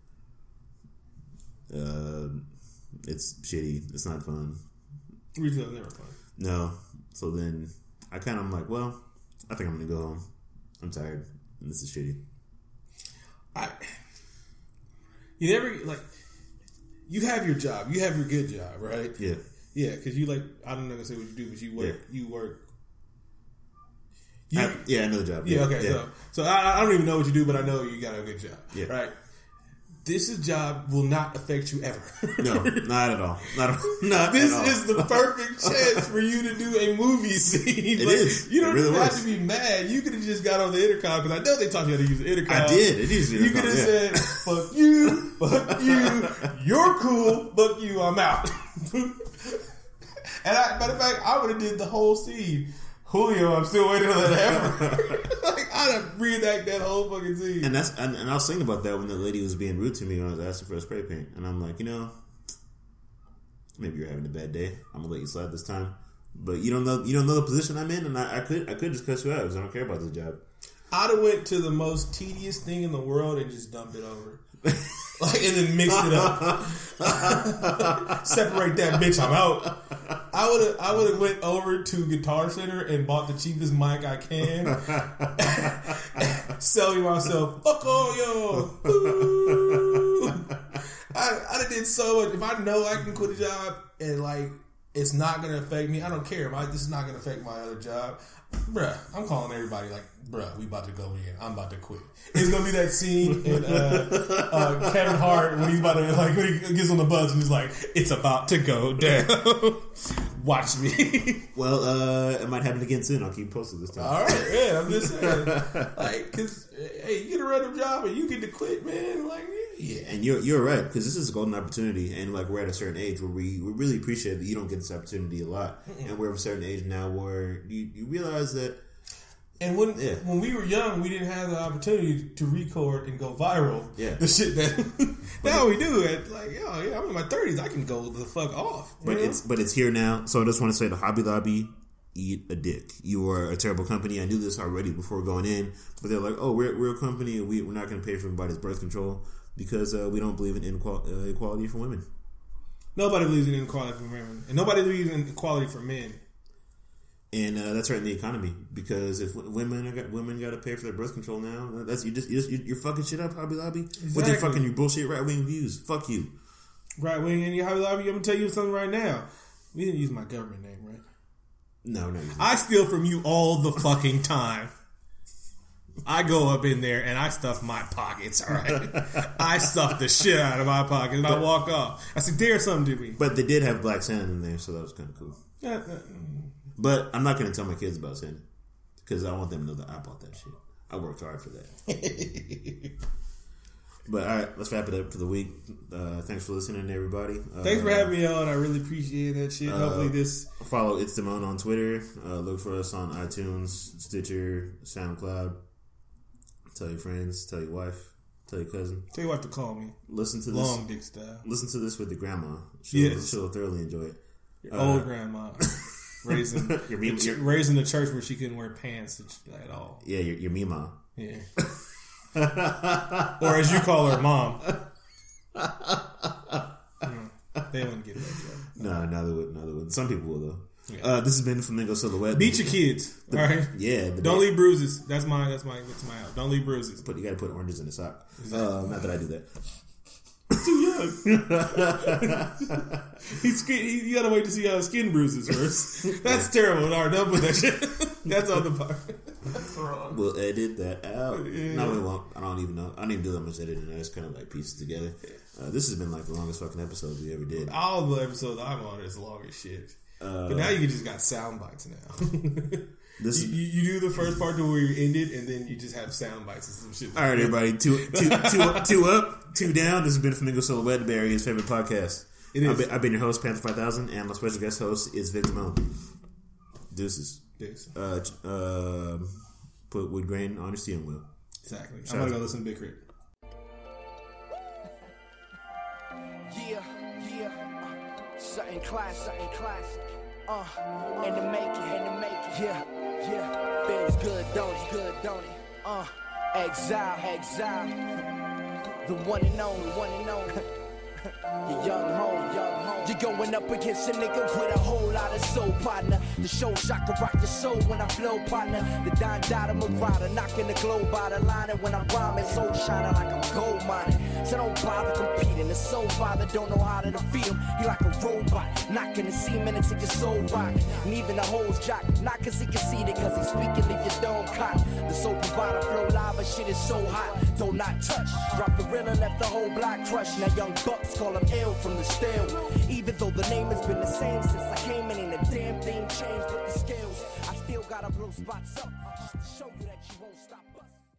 Uh, it's shitty. It's not fun. Retail's never fun. No. So then I kind of am like, well, I think I'm gonna go home. I'm tired. And this is shitty. I. You never like. You have your job. You have your good job, right? Yeah. Yeah, because you like. I don't know say what you do, but you work. You work. You, I- yeah, I know the job. Yeah, okay. Yeah. So, so I, I don't even know what you do, but I know you got a good job. Yeah. Right. This job will not affect you ever. [LAUGHS] No, not at all. Not, [LAUGHS] not This at all. This is the [LAUGHS] perfect chance for you to do a movie scene. It Like, is. You don't really have to be mad. You could have just got on the intercom because I know they taught you how to use the intercom. I did. It is You could have yeah. said, "Fuck you, fuck you, you're cool, fuck you, I'm out." and I, matter of fact, I would have did the whole scene. Julio, I'm still waiting on that [LAUGHS] hammer. [LAUGHS] like I'd have reenact that whole fucking scene. And that's and, and I was thinking about that when the lady was being rude to me when I was asking for a spray paint, and I'm like, you know, maybe you're having a bad day. I'm gonna let you slide this time. But you don't know you don't know the position I'm in, and I, I could I could just cut you out because I don't care about this job. I'd have went to the most tedious thing in the world and just dumped it over. [LAUGHS] like and then mix it up. [LAUGHS] Separate that bitch, I'm out. I would have I would have went over to Guitar Center and bought the cheapest mic I can. [LAUGHS] Selling myself, fuck all. Ooh. I, I did so much. If I know I can quit a job and like it's not gonna affect me, I don't care. My this is not gonna affect my other job. Bruh, I'm calling everybody like, bruh, we about to go in. I'm about to quit. It's gonna be that scene in uh, uh, Kevin Hart when he's about to like when he gets on the bus and he's like, it's about to go down. [LAUGHS] Watch me. [LAUGHS] Well, uh, it might happen again soon. I'll keep posted this time. All right, yeah, I'm just saying, [LAUGHS] like, cause hey, you get a random job and you get to quit, man. Like, yeah, And you're you're right because this is a golden opportunity, and like we're at a certain age where we, we really appreciate that you don't get this opportunity a lot, and we're at a certain age now where you, you realize that And when Yeah. when we were young, we didn't have the opportunity to record and go viral. Yeah. the shit that [LAUGHS] now we do. It like, yo, yeah, I'm in my thirties. I can go the fuck off. But know? it's but it's here now. So I just want to say to Hobby Lobby, eat a dick. You are a terrible company. I knew this already before going in, but they're like, oh, we're, we're a company and we, we're not going to pay for anybody's birth control because uh, we don't believe in inequality uh, for women. nobody believes in inequality for women, and nobody believes in equality for men. And uh, that's hurting the economy because if w- women are got, women got to pay for their birth control now, that's you just, you just you're fucking shit up, Hobby Lobby, with your Exactly. fucking your bullshit right wing views. Fuck you. Right wing and you Hobby Lobby. I'm gonna tell you something right now. We didn't use my government name, right? No, no. I steal from you all the fucking time. I go up in there and I stuff my pockets, all right? [LAUGHS] I stuff the shit out of my pockets and I walk off. I said, dare something to me. But they did have Black Santa in there, so that was kind of cool. Yeah, uh, But I'm not going to tell my kids about Santa because I want them to know that I bought that shit. I worked hard for that. [LAUGHS] but all right, let's wrap it up for the week. Uh, thanks for listening, everybody. Uh, Thanks for having me on. I really appreciate that shit. Hopefully this Follow It's Damone on Twitter. Uh, look for us on iTunes, Stitcher, SoundCloud. Tell your friends, tell your wife, tell your cousin. tell your wife to call me. Listen to this. Long dick style. Listen to this with the grandma. She'll, Yes. she'll thoroughly enjoy it. Your Old grandma. [LAUGHS] Raising [LAUGHS] Your, raising the church where she couldn't wear pants at all. yeah, your, your Mima. Yeah. [LAUGHS] or as you call her, mom. Mm, they wouldn't get that joke. No, no, they wouldn't. No, they wouldn't. Some people will though. Uh, this has been Flamingo Silhouette. Beat your kids. all right. Yeah, the Don't leave bruises. That's my. That's my. That's my out. Don't leave bruises. But you got to put oranges in the sock. Uh, not that I do that. Too young. He's he, you gotta wait to see how his skin bruises first. [LAUGHS] That's terrible. All right, don't put that shit. That's on the part. That's wrong. We'll edit that out. Yeah. No, we won't. I don't even know. I don't even do that much editing. I just kind of like piece it together. Uh, this has been like the longest fucking episode we ever did. All the episodes I'm on is long as shit. Uh, but now you just got sound bites now. [LAUGHS] This you, you, you do the first part to where you ended, and then you just have sound bites and some shit. all right, everybody. Two, two, two, up, two up, two down. This has been Flamingo Silhouette, Barry, his favorite podcast. It is. I've been, I've been your host, Panther Five Thousand, and my special guest host is Vic Damone. Deuces. Yes, Uh, uh, put wood grain on your steering wheel. exactly. Shout I'm gonna go listen to Big K.R.I.T. Yeah, yeah, uh, something classic, something classic. Uh, and to make it, and in make it. Yeah, yeah, feels good, don't it? Good, don't it? Uh, exile, exile. The one and only, one and only. [LAUGHS] Your young home, young home. You're going up against a nigga with a whole lot of soul, partner. The show shock can rock your soul when I flow, partner. The Don Dada Marauder, knocking the globe out of line. And when I rhyme, it's soul shining like I'm gold mining. So don't bother competing. The soul father don't know how to defeat him. He like a robot, knocking the semen into your soul rock. And even the hoes jock, not cause he conceited, cause he's speaking, leave your dome cock. The soul provider flow lava, shit is so hot. Don't not touch. Drop the gorilla, left the whole block crushed. Now young bucks call him ill from the still. Even though the name has been the same since I came in, ain't a damn thing changed with the skills. I still gotta blow spots up just to show you that you won't.